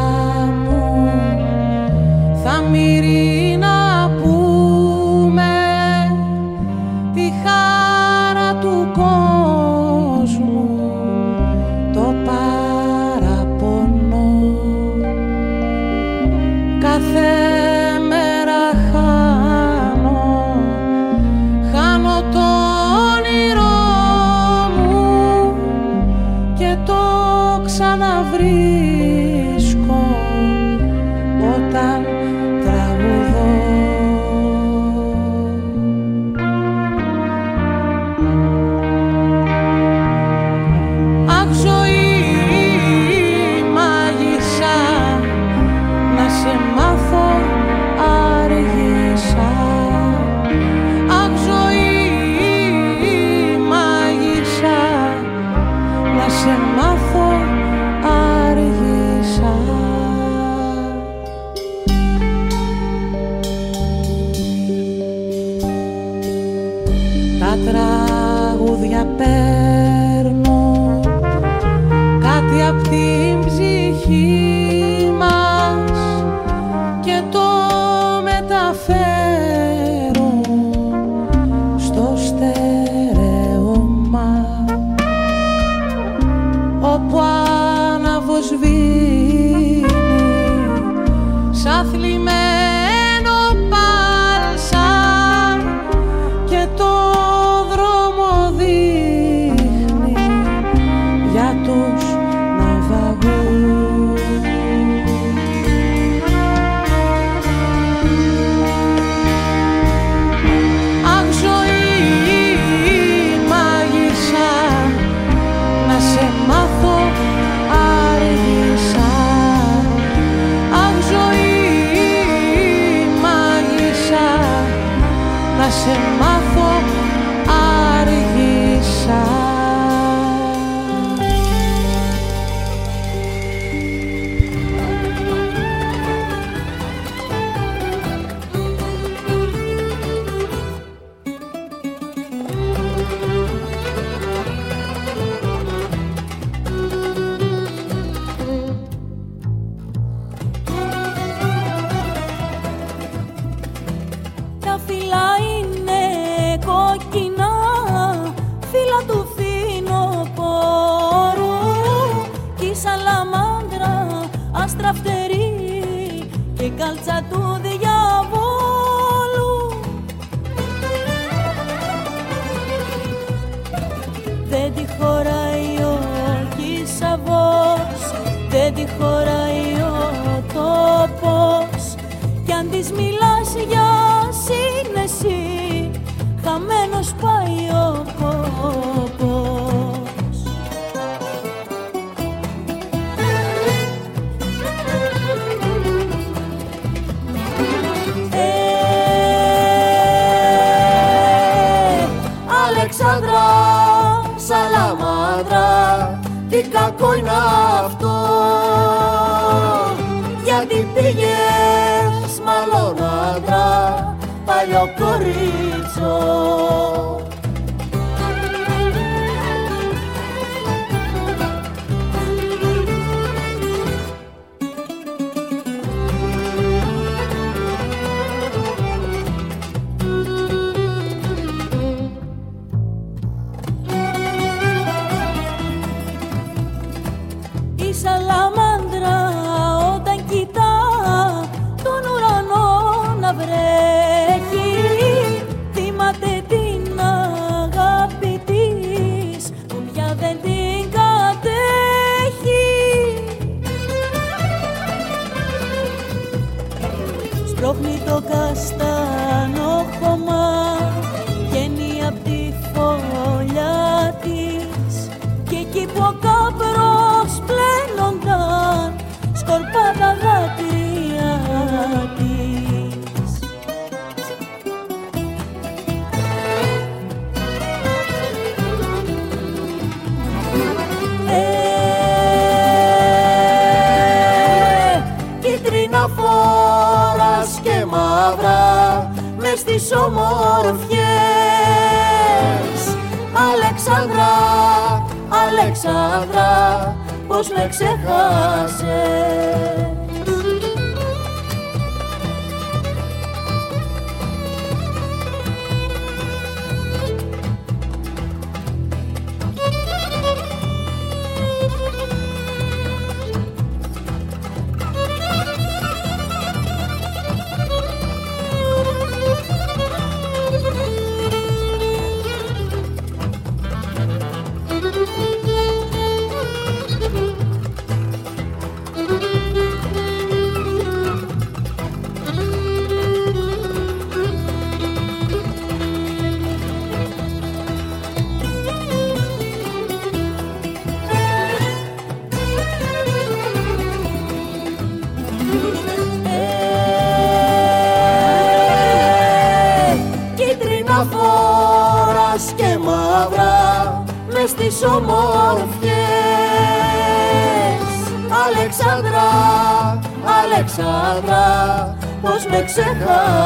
Πως με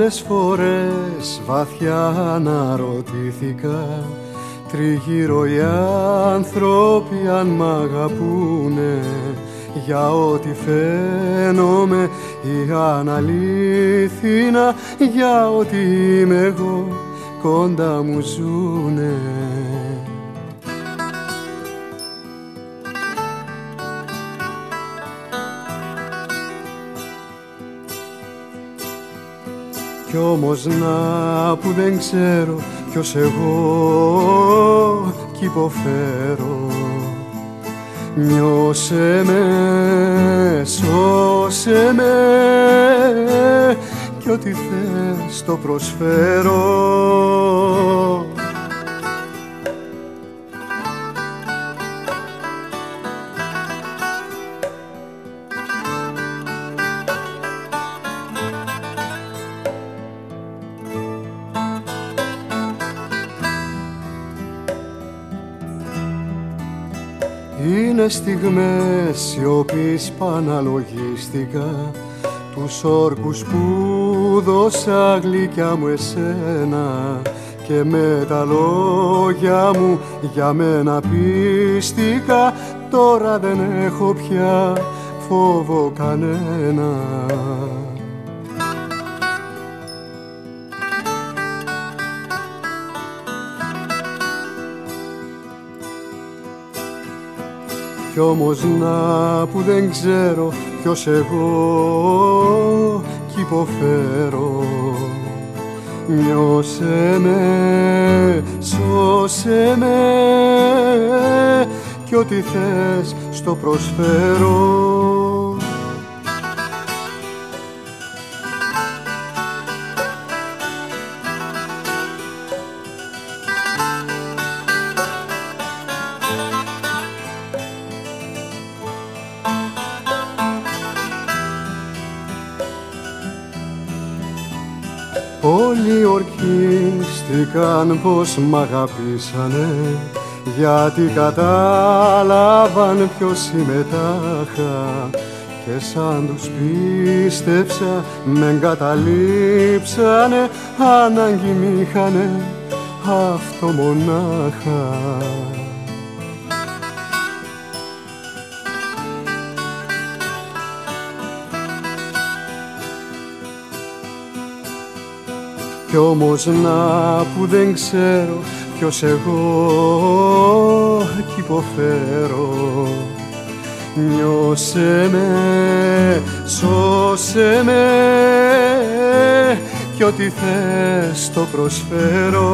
Πολλές φορές βαθιά αναρωτήθηκα. Τριγύρω οι άνθρωποι αν μ' αγαπούνε. Για ό,τι φαίνομαι ή αν αλήθινα Για ό,τι είμαι εγώ κοντά μου ζουνε Κι όμως να που δεν ξέρω ποιος εγώ κι υποφέρω. Νιώσε με, σώσε με κι ό,τι θες το προσφέρω Είναι στιγμές σιωπής παναλογίστηκα τους όρκους που δώσα γλυκιά μου εσένα και με τα λόγια μου για μένα πίστηκα τώρα δεν έχω πια φόβο κανένα Κι όμως να που δεν ξέρω ποιος εγώ κι υποφέρω. Νιώσε με, σώσε με κι ό,τι θες στο προσφέρω βρήκαν πως μ' αγαπήσανε γιατί κατάλαβαν ποιος συμμετάχα και σαν τους πίστεψα με εγκαταλείψανε ανάγκη μ' είχανε αυτό μονάχα Κι όμως να που δεν ξέρω ποιος εγώ κι υποφέρω. Νιώσε με, σώσε με κι ό,τι θες το προσφέρω